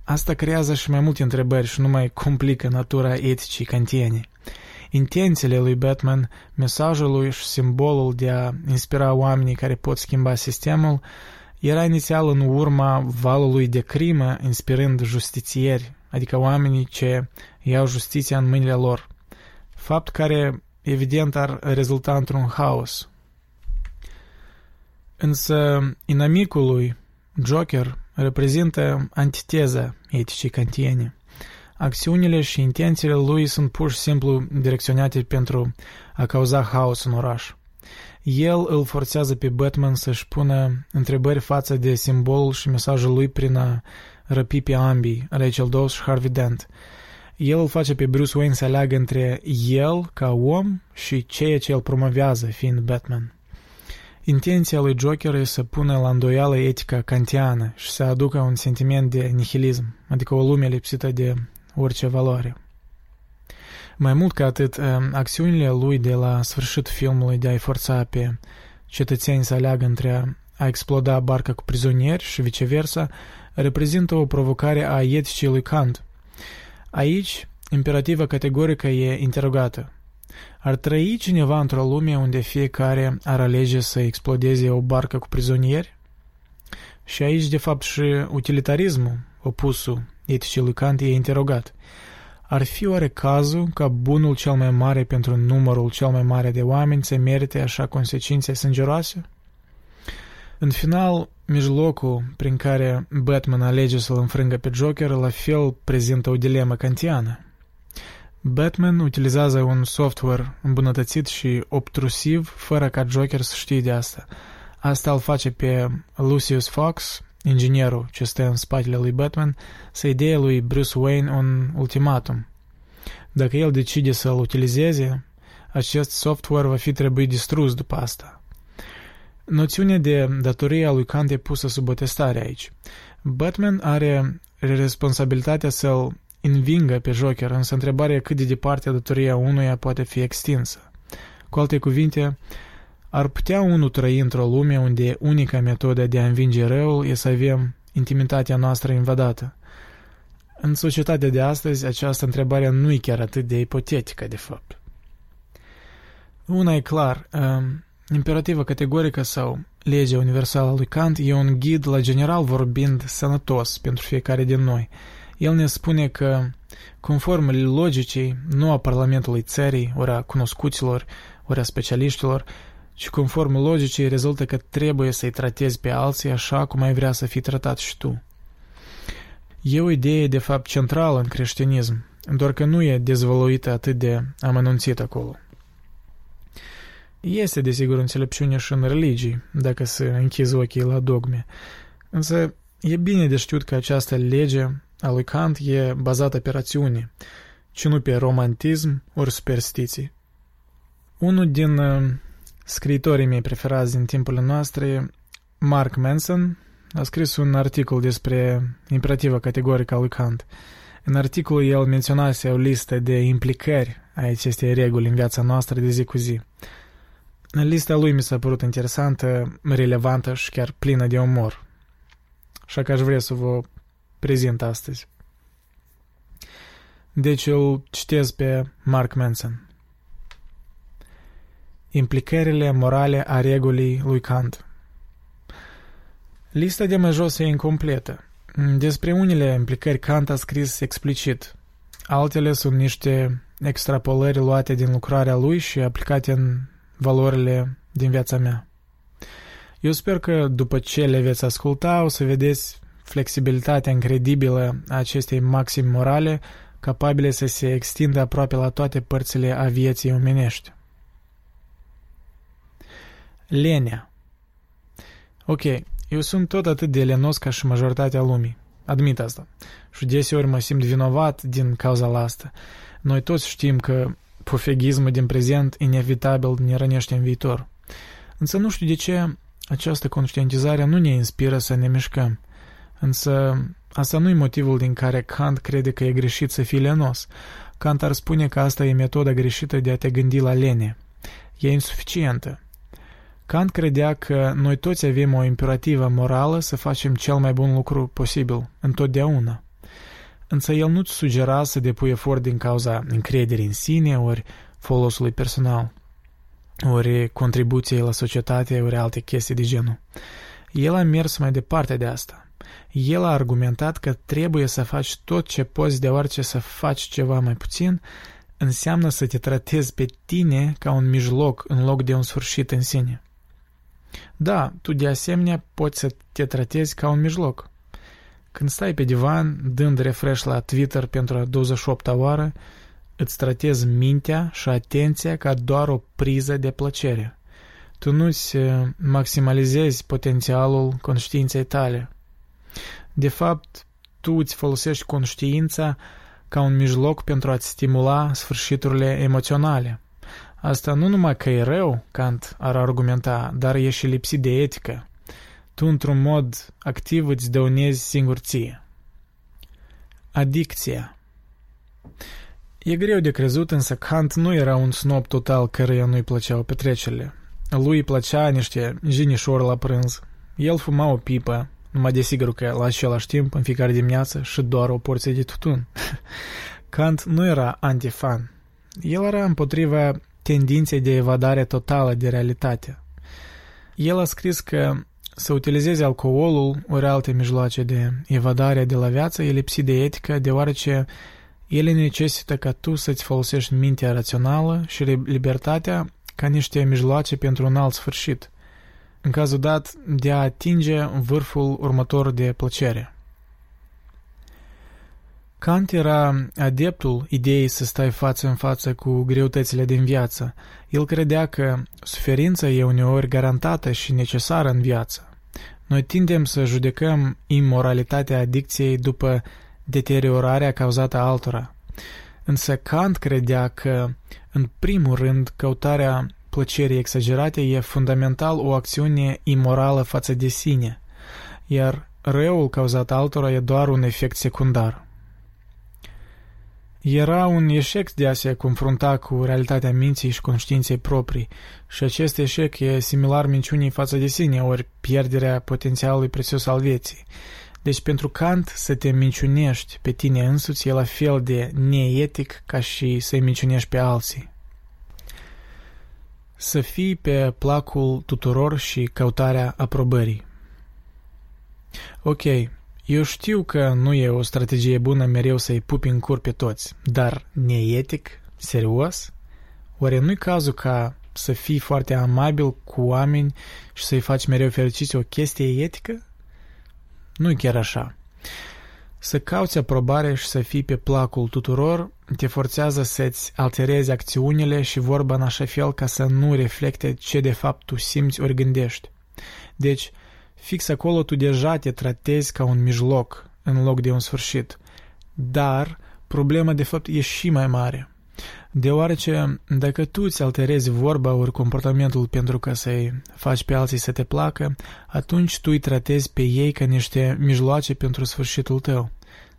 Asta creează și mai multe întrebări și nu mai complică natura eticii kantiene. Intențiile lui Batman, mesajul lui și simbolul de a inspira oamenii care pot schimba sistemul, era inițial în urma valului de crimă, inspirând justițieri, adică oamenii ce iau justiția în mâinile lor. Fapt care, evident, ar rezulta într-un haos. Însă, inamicul lui, Joker, reprezintă antiteza eticii kantiene. Acțiunile și intențiile lui sunt pur și simplu direcționate pentru a cauza haos în oraș. El îl forțează pe Batman să-și pună întrebări față de simbolul și mesajul lui prin a răpi pe ambii, Rachel Dawes și Harvey Dent. El îl face pe Bruce Wayne să aleagă între el, ca om, și ceea ce el promovează, fiind Batman. Intenția lui Joker e să pună la îndoială etica kantiană și să aducă un sentiment de nihilism, adică o lume lipsită de orice valoare. Mai mult ca atât, um, acțiunile lui de la sfârșit filmului de a-i forța pe cetățeni să aleagă între a exploda barca cu prizonieri și viceversa, reprezintă o provocare a eticii lui Kant. Aici, imperativa categorică e interogată. Ar trăi cineva într-o lume unde fiecare ar alege să explodeze o barcă cu prizonieri? Și aici, de fapt, și utilitarismul, opusul eticii lui Kant, e interogat. Ar fi oare cazul ca bunul cel mai mare pentru numărul cel mai mare de oameni să merite așa consecințe sângeroase? În final, mijlocul prin care Batman alege să-l înfrângă pe Joker la fel prezintă o dilemă kantiană. Batman utilizează un software îmbunătățit și obtrusiv fără ca Joker să știe de asta. Asta îl face pe Lucius Fox, inginierul ce stă în spatele lui Batman, să-i dea lui Bruce Wayne un ultimatum. Dacă el decide să-l utilizeze, acest software va fi trebuit distrus după asta. Noțiunea de datorie a lui Kant e pusă sub o testare aici. Batman are responsabilitatea să-l învingă pe Joker, însă întrebarea cât de departe datoria unuia poate fi extinsă. Cu alte cuvinte, ar putea unul trăi într-o lume unde unica metodă de a învinge răul e să avem intimitatea noastră invadată. În societatea de astăzi, această întrebare nu e chiar atât de ipotetică, de fapt. Una e clar, um, imperativă categorică sau legea universală a lui Kant e un ghid, la general vorbind, sănătos pentru fiecare din noi. El ne spune că, conform logicii, nu a Parlamentului țării, ori a cunoscuților, ori a specialiștilor, ci conform logicii rezultă că trebuie să-i tratezi pe alții așa cum ai vrea să fii tratat și tu. E o idee de fapt centrală în creștinism, doar că nu e dezvăluită atât de amănunțit acolo. Este desigur înțelepciune și în religii, dacă să închizi ochii la dogme, însă e bine de știut că această lege a lui Kant e bazată pe rațiune, ci nu pe romantism ori superstiții. Unul din uh, scriitorii mei preferați din timpurile noastre, Mark Manson, a scris un articol despre imperativa categorică a lui Kant. În articolul el menționase o listă de implicări a acestei reguli în viața noastră de zi cu zi. Lista lui mi s-a părut interesantă, relevantă și chiar plină de umor. Așa că aș vrea să vă prezint astăzi. Deci îl citez pe Mark Manson. Implicările morale a regulii lui Kant Lista de mai jos e incompletă. Despre unele implicări Kant a scris explicit. Altele sunt niște extrapolări luate din lucrarea lui și aplicate în valorile din viața mea. Eu sper că după ce le veți asculta o să vedeți flexibilitatea incredibilă a acestei maximi morale capabile să se extindă aproape la toate părțile a vieții omenești. Lenea Ok, eu sunt tot atât de lenos ca și majoritatea lumii. Admit asta. Și deseori mă simt vinovat din cauza la asta. Noi toți știm că pofegismul din prezent inevitabil ne rănește în viitor. Însă nu știu de ce această conștientizare nu ne inspiră să ne mișcăm. Însă asta nu e motivul din care Kant crede că e greșit să fii lenos. Kant ar spune că asta e metoda greșită de a te gândi la lene. E insuficientă. Kant credea că noi toți avem o imperativă morală să facem cel mai bun lucru posibil, întotdeauna. Însă el nu-ți sugera să depui efort din cauza încrederii în sine ori folosului personal, ori contribuției la societate, ori alte chestii de genul. El a mers mai departe de asta. El a argumentat că trebuie să faci tot ce poți deoarece să faci ceva mai puțin înseamnă să te tratezi pe tine ca un mijloc în loc de un sfârșit în sine. Da, tu de asemenea poți să te tratezi ca un mijloc. Când stai pe divan, dând refresh la Twitter pentru a 28-a oară, îți tratezi mintea și atenția ca doar o priză de plăcere. Tu nu-ți uh, maximalizezi potențialul conștiinței tale. De fapt, tu îți folosești conștiința ca un mijloc pentru a-ți stimula sfârșiturile emoționale. Asta nu numai că e rău, Kant ar argumenta, dar e și lipsit de etică. Tu, într-un mod activ, îți dăunezi singur ție. Adicția E greu de crezut, însă Kant nu era un snob total căruia nu-i plăceau petrecerile. Lui îi plăcea niște jinișori la prânz. El fuma o pipă, numai desigur că la același timp, în fiecare dimineață, și doar o porție de tutun. Kant nu era antifan. El era împotriva tendinței de evadare totală de realitate. El a scris că să utilizeze alcoolul ori alte mijloace de evadare de la viață e lipsit de etică, deoarece ele necesită ca tu să-ți folosești mintea rațională și libertatea ca niște mijloace pentru un alt sfârșit, în cazul dat de a atinge vârful următor de plăcere. Kant era adeptul ideii să stai față în față cu greutățile din viață. El credea că suferința e uneori garantată și necesară în viață. Noi tindem să judecăm imoralitatea adicției după deteriorarea cauzată altora. Însă Kant credea că, în primul rând, căutarea plăcerii exagerate e fundamental o acțiune imorală față de sine, iar răul cauzat altora e doar un efect secundar. Era un eșec de a se confrunta cu realitatea minții și conștiinței proprii și acest eșec e similar minciunii față de sine, ori pierderea potențialului prețios al vieții. Deci pentru Kant să te minciunești pe tine însuți e la fel de neetic ca și să-i minciunești pe alții. Să fii pe placul tuturor și căutarea aprobării. Ok, eu știu că nu e o strategie bună mereu să-i pupi în cur pe toți, dar neetic? Serios? Oare nu-i cazul ca să fii foarte amabil cu oameni și să-i faci mereu fericiți o chestie etică? Nu-i chiar așa. Să cauți aprobare și să fii pe placul tuturor te forțează să-ți alterezi acțiunile și vorba în așa fel ca să nu reflecte ce de fapt tu simți ori gândești. Deci, Fix acolo tu deja te tratezi ca un mijloc în loc de un sfârșit. Dar problema de fapt e și mai mare. Deoarece dacă tu îți alterezi vorba ori comportamentul pentru ca să-i faci pe alții să te placă, atunci tu îi tratezi pe ei ca niște mijloace pentru sfârșitul tău,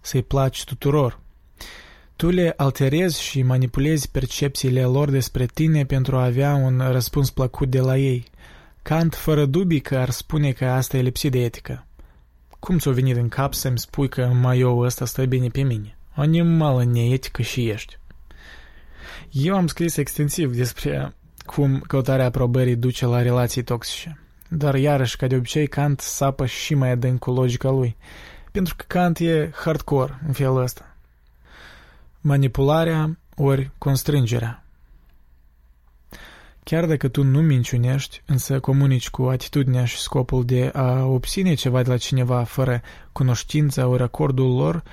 să-i placi tuturor. Tu le alterezi și manipulezi percepțiile lor despre tine pentru a avea un răspuns plăcut de la ei. Kant fără dubii că ar spune că asta e lipsit de etică. Cum ți-o venit în cap să-mi spui că eu ăsta stă bine pe mine? Animală neetică și ești. Eu am scris extensiv despre cum căutarea aprobării duce la relații toxice. Dar iarăși, ca de obicei, Kant sapă și mai adânc cu logica lui. Pentru că Kant e hardcore în felul ăsta. Manipularea ori constrângerea. Chiar dacă tu nu minciunești, însă comunici cu atitudinea și scopul de a obține ceva de la cineva fără cunoștința ori acordul lor,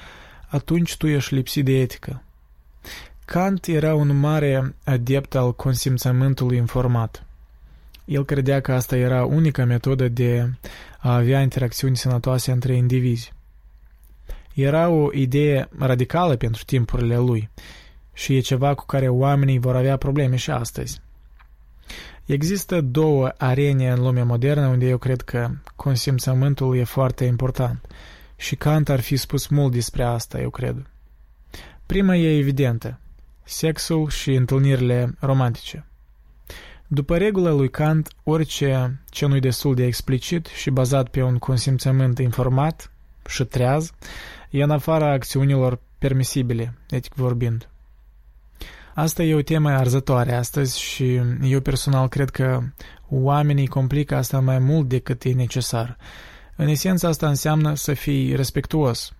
atunci tu ești lipsit de etică. Kant era un mare adept al consimțământului informat. El credea că asta era unica metodă de a avea interacțiuni sănătoase între indivizi. Era o idee radicală pentru timpurile lui și e ceva cu care oamenii vor avea probleme și astăzi. Există două arene în lumea modernă unde eu cred că consimțământul e foarte important și Kant ar fi spus mult despre asta, eu cred. Prima e evidentă, sexul și întâlnirile romantice. După regula lui Kant, orice ce nu-i destul de explicit și bazat pe un consimțământ informat și treaz, e în afara acțiunilor permisibile, etic vorbind. Asta e o temă arzătoare astăzi și eu personal cred că oamenii complică asta mai mult decât e necesar. În esență asta înseamnă să fii respectuos.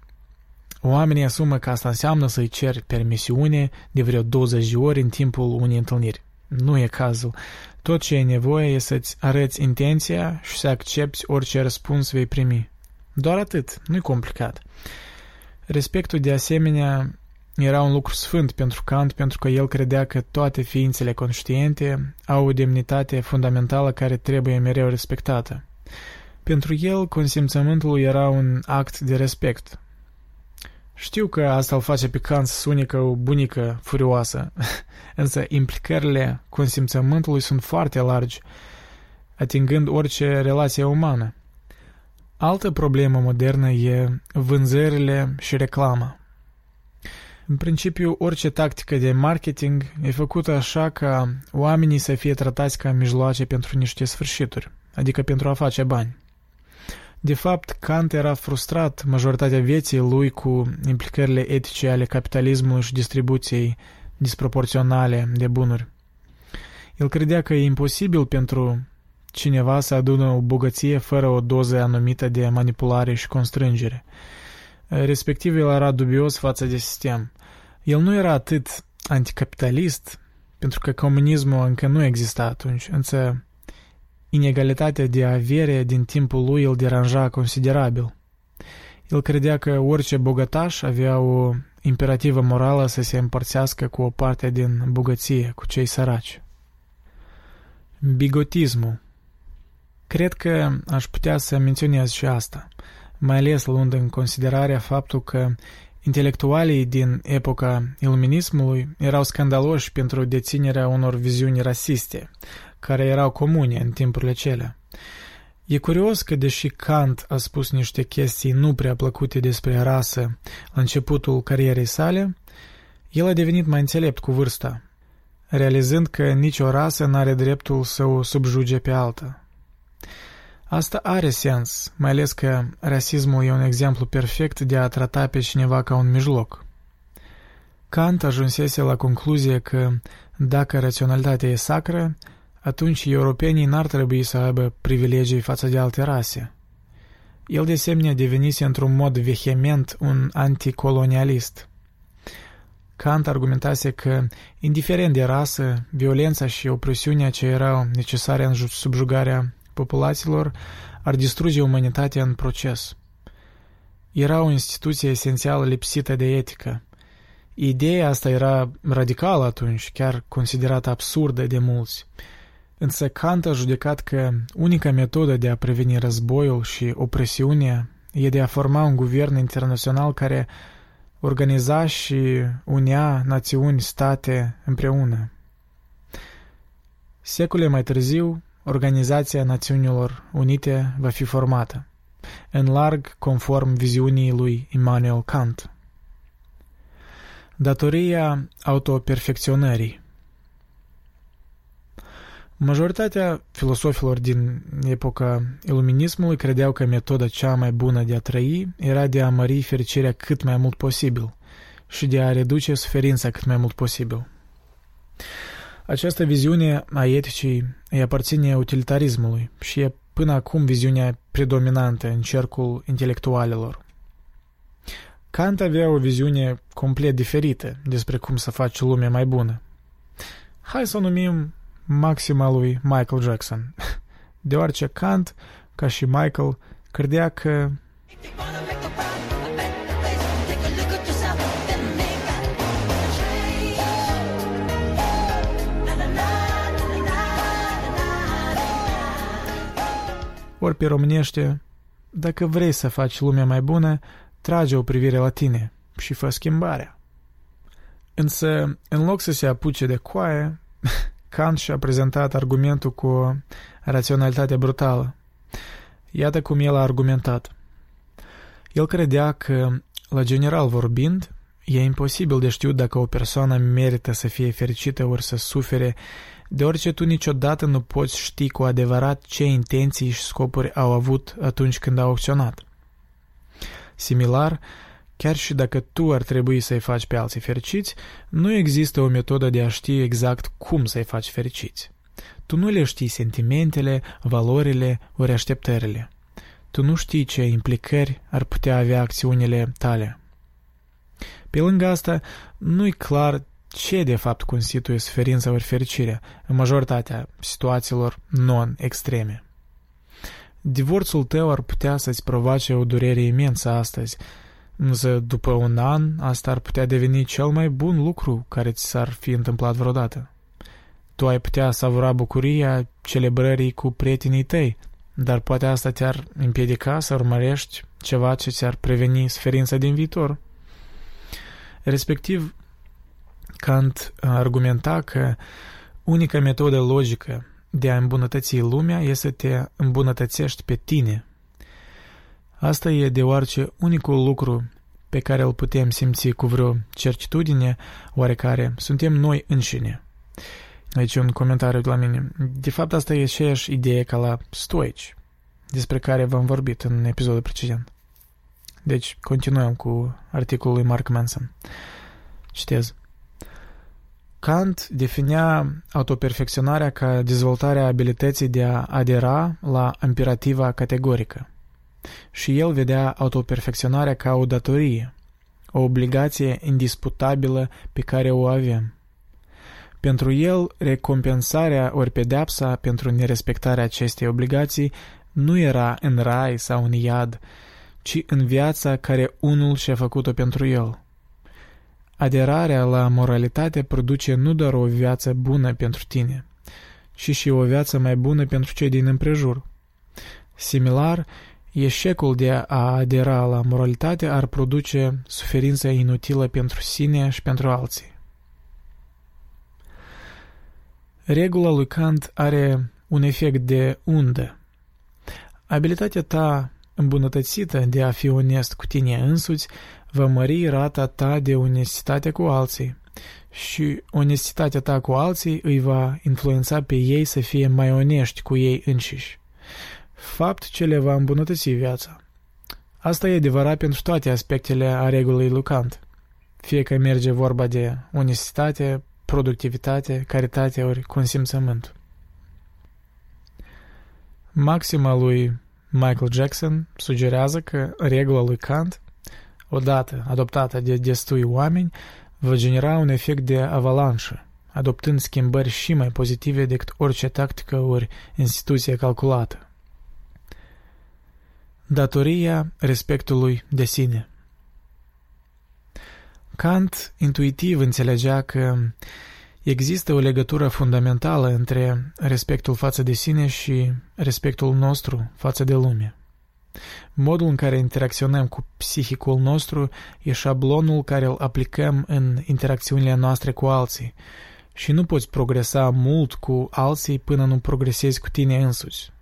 Oamenii asumă că asta înseamnă să-i ceri permisiune de vreo 20 de ori în timpul unei întâlniri. Nu e cazul. Tot ce e nevoie e să-ți arăți intenția și să accepti orice răspuns vei primi. Doar atât, nu-i complicat. Respectul de asemenea era un lucru sfânt pentru Kant pentru că el credea că toate ființele conștiente au o demnitate fundamentală care trebuie mereu respectată. Pentru el, consimțământul era un act de respect. Știu că asta îl face pe Kant să sune ca o bunică furioasă, însă implicările consimțământului sunt foarte largi, atingând orice relație umană. Altă problemă modernă e vânzările și reclama. În principiu, orice tactică de marketing e făcută așa ca oamenii să fie tratați ca mijloace pentru niște sfârșituri, adică pentru a face bani. De fapt, Kant era frustrat majoritatea vieții lui cu implicările etice ale capitalismului și distribuției disproporționale de bunuri. El credea că e imposibil pentru cineva să adună o bogăție fără o doză anumită de manipulare și constrângere. Respectiv, el era dubios față de sistem. El nu era atât anticapitalist, pentru că comunismul încă nu exista atunci, însă inegalitatea de avere din timpul lui îl deranja considerabil. El credea că orice bogătaș avea o imperativă morală să se împărțească cu o parte din bogăție cu cei săraci. Bigotismul Cred că aș putea să menționez și asta, mai ales luând în considerare faptul că intelectualii din epoca iluminismului erau scandaloși pentru deținerea unor viziuni rasiste, care erau comune în timpurile cele. E curios că, deși Kant a spus niște chestii nu prea plăcute despre rasă la începutul carierei sale, el a devenit mai înțelept cu vârsta, realizând că nicio rasă n-are dreptul să o subjuge pe alta. Asta are sens, mai ales că rasismul e un exemplu perfect de a trata pe cineva ca un mijloc. Kant ajunsese la concluzie că dacă raționalitatea e sacră, atunci europenii n-ar trebui să aibă privilegii față de alte rase. El de asemenea devenise într-un mod vehement un anticolonialist. Kant argumentase că, indiferent de rasă, violența și opresiunea ce erau necesare în subjugarea populațiilor ar distruge umanitatea în proces. Era o instituție esențială lipsită de etică. Ideea asta era radicală atunci, chiar considerată absurdă de mulți. Însă Kant a judecat că unica metodă de a preveni războiul și opresiunea e de a forma un guvern internațional care organiza și unea națiuni, state împreună. Secole mai târziu, Organizația Națiunilor Unite va fi formată, în larg conform viziunii lui Immanuel Kant. Datoria autoperfecționării Majoritatea filosofilor din epoca iluminismului credeau că metoda cea mai bună de a trăi era de a mări fericirea cât mai mult posibil și de a reduce suferința cât mai mult posibil. Această viziune a eticii îi aparține utilitarismului și e până acum viziunea predominantă în cercul intelectualilor. Kant avea o viziune complet diferită despre cum să faci lumea mai bună. Hai să o numim maxima lui Michael Jackson, deoarece Kant, ca și Michael, credea că ori pe românește, dacă vrei să faci lumea mai bună, trage o privire la tine și fă schimbarea. Însă, în loc să se apuce de coaie, Kant și-a prezentat argumentul cu o raționalitate brutală. Iată cum el a argumentat. El credea că, la general vorbind, e imposibil de știut dacă o persoană merită să fie fericită ori să sufere deoarece tu niciodată nu poți ști cu adevărat ce intenții și scopuri au avut atunci când au acționat. Similar, Chiar și dacă tu ar trebui să-i faci pe alții fericiți, nu există o metodă de a ști exact cum să-i faci fericiți. Tu nu le știi sentimentele, valorile ori așteptările. Tu nu știi ce implicări ar putea avea acțiunile tale. Pe lângă asta, nu-i clar ce de fapt constituie suferința ori fericirea în majoritatea situațiilor non-extreme. Divorțul tău ar putea să-ți provoace o durere imensă astăzi, însă după un an asta ar putea deveni cel mai bun lucru care ți s-ar fi întâmplat vreodată. Tu ai putea savura bucuria celebrării cu prietenii tăi, dar poate asta te-ar împiedica să urmărești ceva ce ți-ar preveni suferința din viitor. Respectiv, Kant argumenta că unica metodă logică de a îmbunătăți lumea este să te îmbunătățești pe tine. Asta e deoarece unicul lucru pe care îl putem simți cu vreo certitudine oarecare suntem noi înșine. Aici un comentariu de la mine. De fapt, asta e aceeași idee ca la stoici, despre care v-am vorbit în episodul precedent. Deci, continuăm cu articolul lui Mark Manson. Citez. Kant definea autoperfecționarea ca dezvoltarea abilității de a adera la imperativa categorică. Și el vedea autoperfecționarea ca o datorie, o obligație indisputabilă pe care o avem. Pentru el, recompensarea ori pedepsa pentru nerespectarea acestei obligații nu era în rai sau în iad, ci în viața care unul și-a făcut-o pentru el. Aderarea la moralitate produce nu doar o viață bună pentru tine, ci și o viață mai bună pentru cei din împrejur. Similar, eșecul de a adera la moralitate ar produce suferință inutilă pentru sine și pentru alții. Regula lui Kant are un efect de undă. Abilitatea ta îmbunătățită de a fi onest cu tine însuți va mări rata ta de onestitate cu alții și onestitatea ta cu alții îi va influența pe ei să fie mai onești cu ei înșiși. Fapt ce le va îmbunătăți viața. Asta e adevărat pentru toate aspectele a regulii lui Kant. Fie că merge vorba de onestitate, productivitate, caritate ori consimțământ. Maxima lui Michael Jackson sugerează că regula lui Kant, odată adoptată de destui oameni, va genera un efect de avalanșă, adoptând schimbări și mai pozitive decât orice tactică ori instituție calculată. Datoria respectului de sine Kant intuitiv înțelegea că există o legătură fundamentală între respectul față de sine și respectul nostru față de lume. Modul în care interacționăm cu psihicul nostru e șablonul care îl aplicăm în interacțiunile noastre cu alții și nu poți progresa mult cu alții până nu progresezi cu tine însuți.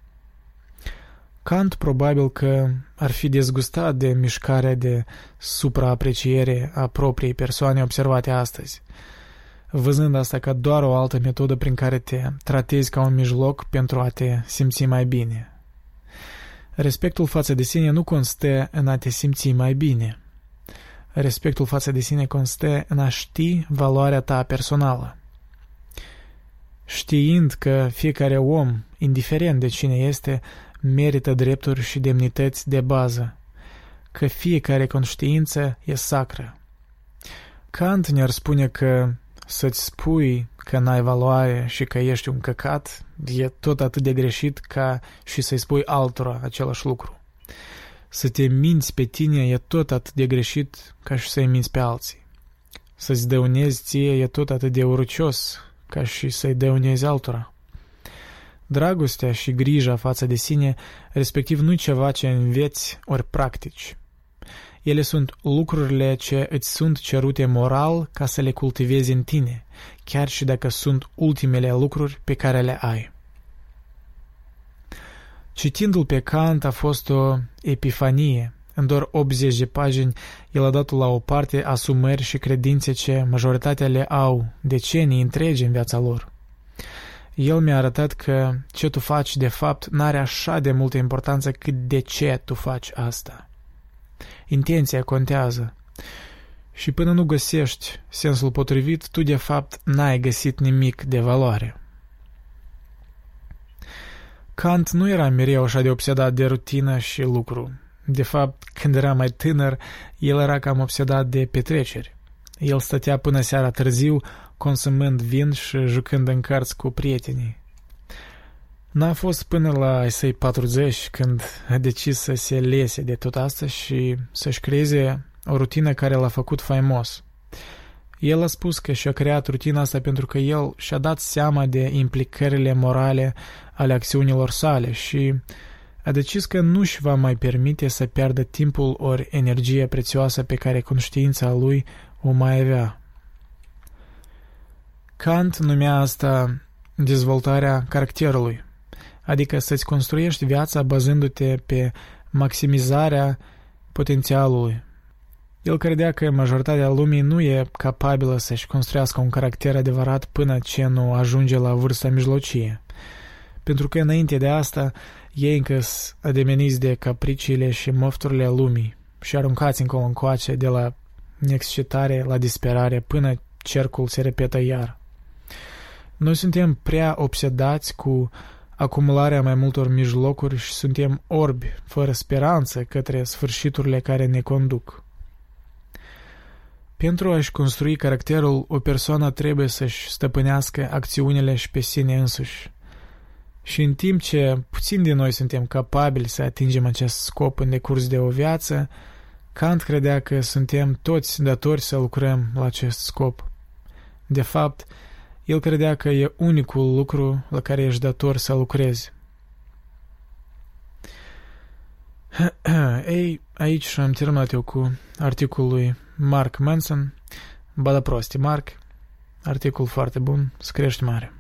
Kant probabil că ar fi dezgustat de mișcarea de supraapreciere a propriei persoane observate astăzi, văzând asta ca doar o altă metodă prin care te tratezi ca un mijloc pentru a te simți mai bine. Respectul față de sine nu constă în a te simți mai bine. Respectul față de sine constă în a ști valoarea ta personală. Știind că fiecare om, indiferent de cine este, merită drepturi și demnități de bază, că fiecare conștiință e sacră. Kant ne-ar spune că să-ți spui că n-ai valoare și că ești un căcat e tot atât de greșit ca și să-i spui altora același lucru. Să te minți pe tine e tot atât de greșit ca și să-i minți pe alții. Să-ți dăunezi ție e tot atât de urcios ca și să-i dăunezi altora. Dragostea și grija față de sine, respectiv nu ceva ce înveți ori practici. Ele sunt lucrurile ce îți sunt cerute moral ca să le cultivezi în tine, chiar și dacă sunt ultimele lucruri pe care le ai. Citindu-l pe Kant a fost o epifanie. În doar 80 de pagini, el a dat la o parte asumări și credințe ce majoritatea le au decenii întregi în viața lor. El mi-a arătat că ce tu faci de fapt n-are așa de multă importanță cât de ce tu faci asta. Intenția contează, Și până nu găsești sensul potrivit, tu de fapt n-ai găsit nimic de valoare. Kant nu era mereu așa de obsedat de rutină și lucru. De fapt, când era mai tânăr, el era cam obsedat de petreceri. El stătea până seara târziu, consumând vin și jucând în cărți cu prietenii. N-a fost până la ai săi 40 când a decis să se lese de tot asta și să-și creeze o rutină care l-a făcut faimos. El a spus că și-a creat rutina asta pentru că el și-a dat seama de implicările morale ale acțiunilor sale și a decis că nu își va mai permite să piardă timpul ori energia prețioasă pe care conștiința lui o mai avea. Kant numea asta dezvoltarea caracterului, adică să-ți construiești viața bazându-te pe maximizarea potențialului. El credea că majoritatea lumii nu e capabilă să-și construiască un caracter adevărat până ce nu ajunge la vârsta mijlocie. Pentru că înainte de asta, ei încă ademeniți de capriciile și mofturile lumii și aruncați încolo încoace de la excitare la disperare până cercul se repetă iar. Noi suntem prea obsedați cu acumularea mai multor mijlocuri și suntem orbi, fără speranță, către sfârșiturile care ne conduc. Pentru a-și construi caracterul, o persoană trebuie să-și stăpânească acțiunile și pe sine însuși. Și în timp ce puțin din noi suntem capabili să atingem acest scop în decurs de o viață, Kant credea că suntem toți datori să lucrăm la acest scop. De fapt, el credea că e unicul lucru la care ești dator să lucrezi. Ei, aici am terminat eu cu articolul lui Mark Manson. Ba da prosti, Mark. Articol foarte bun, screști mare.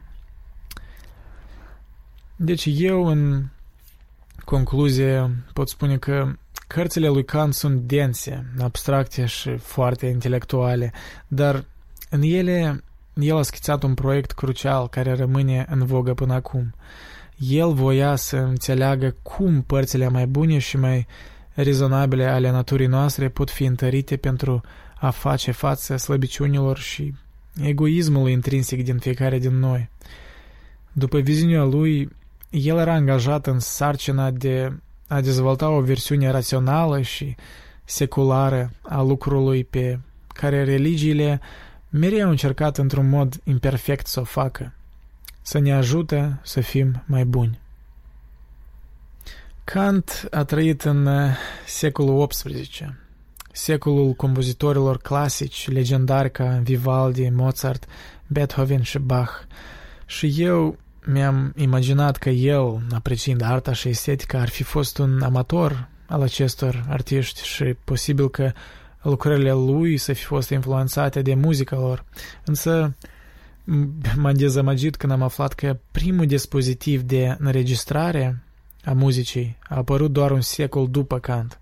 Deci eu, în concluzie, pot spune că cărțile lui Kant sunt dense, abstracte și foarte intelectuale, dar în ele el a schițat un proiect crucial care rămâne în vogă până acum. El voia să înțeleagă cum părțile mai bune și mai rezonabile ale naturii noastre pot fi întărite pentru a face față slăbiciunilor și egoismului intrinsic din fiecare din noi. După viziunea lui, el era angajat în sarcina de a dezvolta o versiune rațională și seculară a lucrului pe care religiile mereu au încercat într-un mod imperfect să o facă, să ne ajute să fim mai buni. Kant a trăit în uh, secolul XVIII, secolul compozitorilor clasici, legendari ca Vivaldi, Mozart, Beethoven și Bach, și eu mi-am imaginat că el, apreciind arta și estetica, ar fi fost un amator al acestor artiști și posibil că lucrările lui să fi fost influențate de muzica lor. Însă m-am dezamăgit când am aflat că primul dispozitiv de înregistrare a muzicii a apărut doar un secol după Kant.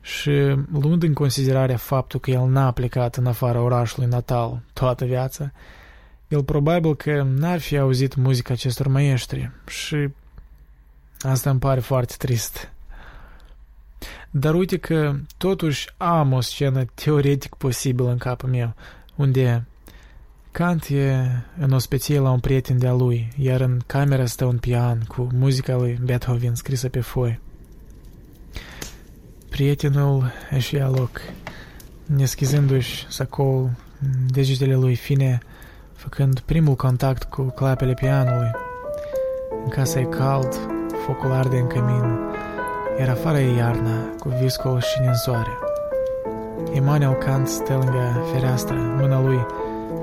Și luând în considerare faptul că el n-a plecat în afara orașului natal toată viața, el probabil că n-ar fi auzit muzica acestor maestri și asta îmi pare foarte trist. Dar uite că totuși am o scenă teoretic posibilă în capul meu, unde Kant e în ospecie la un prieten de-a lui, iar în cameră stă un pian cu muzica lui Beethoven scrisă pe foi. Prietenul își ia loc, neschizându-și sacoul, degetele lui fine, făcând primul contact cu clapele pianului. În casa e cald, focul arde în cămin, iar afară e iarna, cu viscol și ninsoare. Emanuel Kant stă lângă fereastră, mâna lui,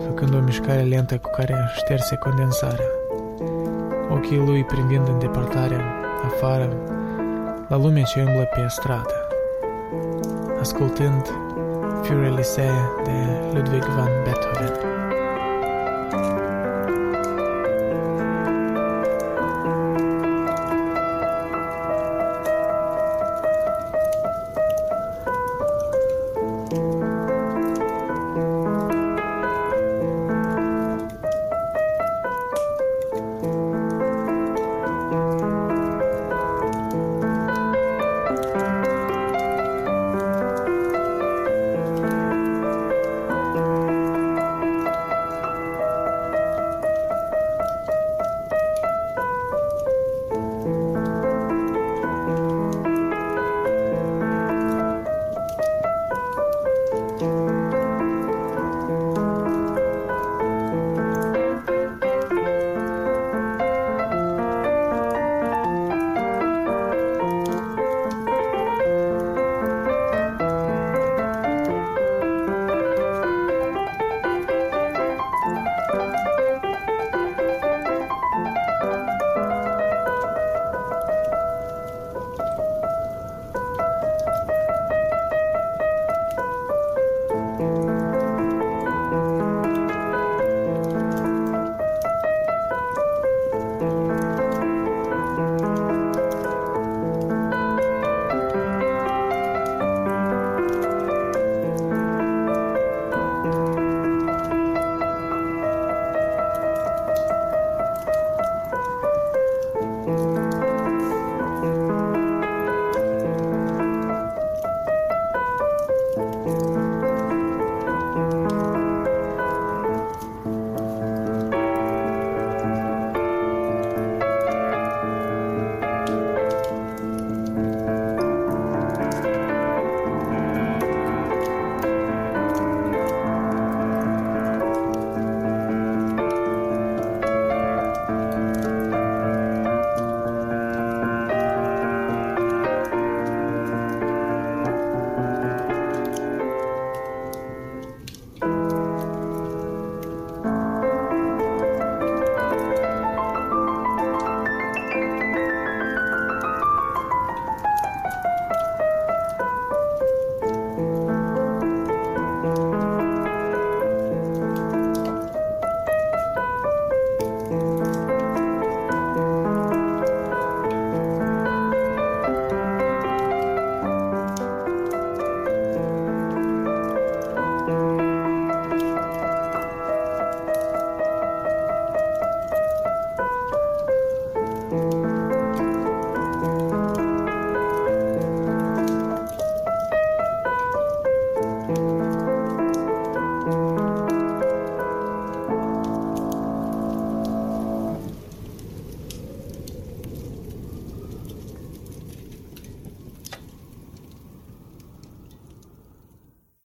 făcând o mișcare lentă cu care șterse condensarea. Ochii lui privind în depărtare, afară, la lumea ce umblă pe stradă. Ascultând Fury Lise de Ludwig van Beethoven.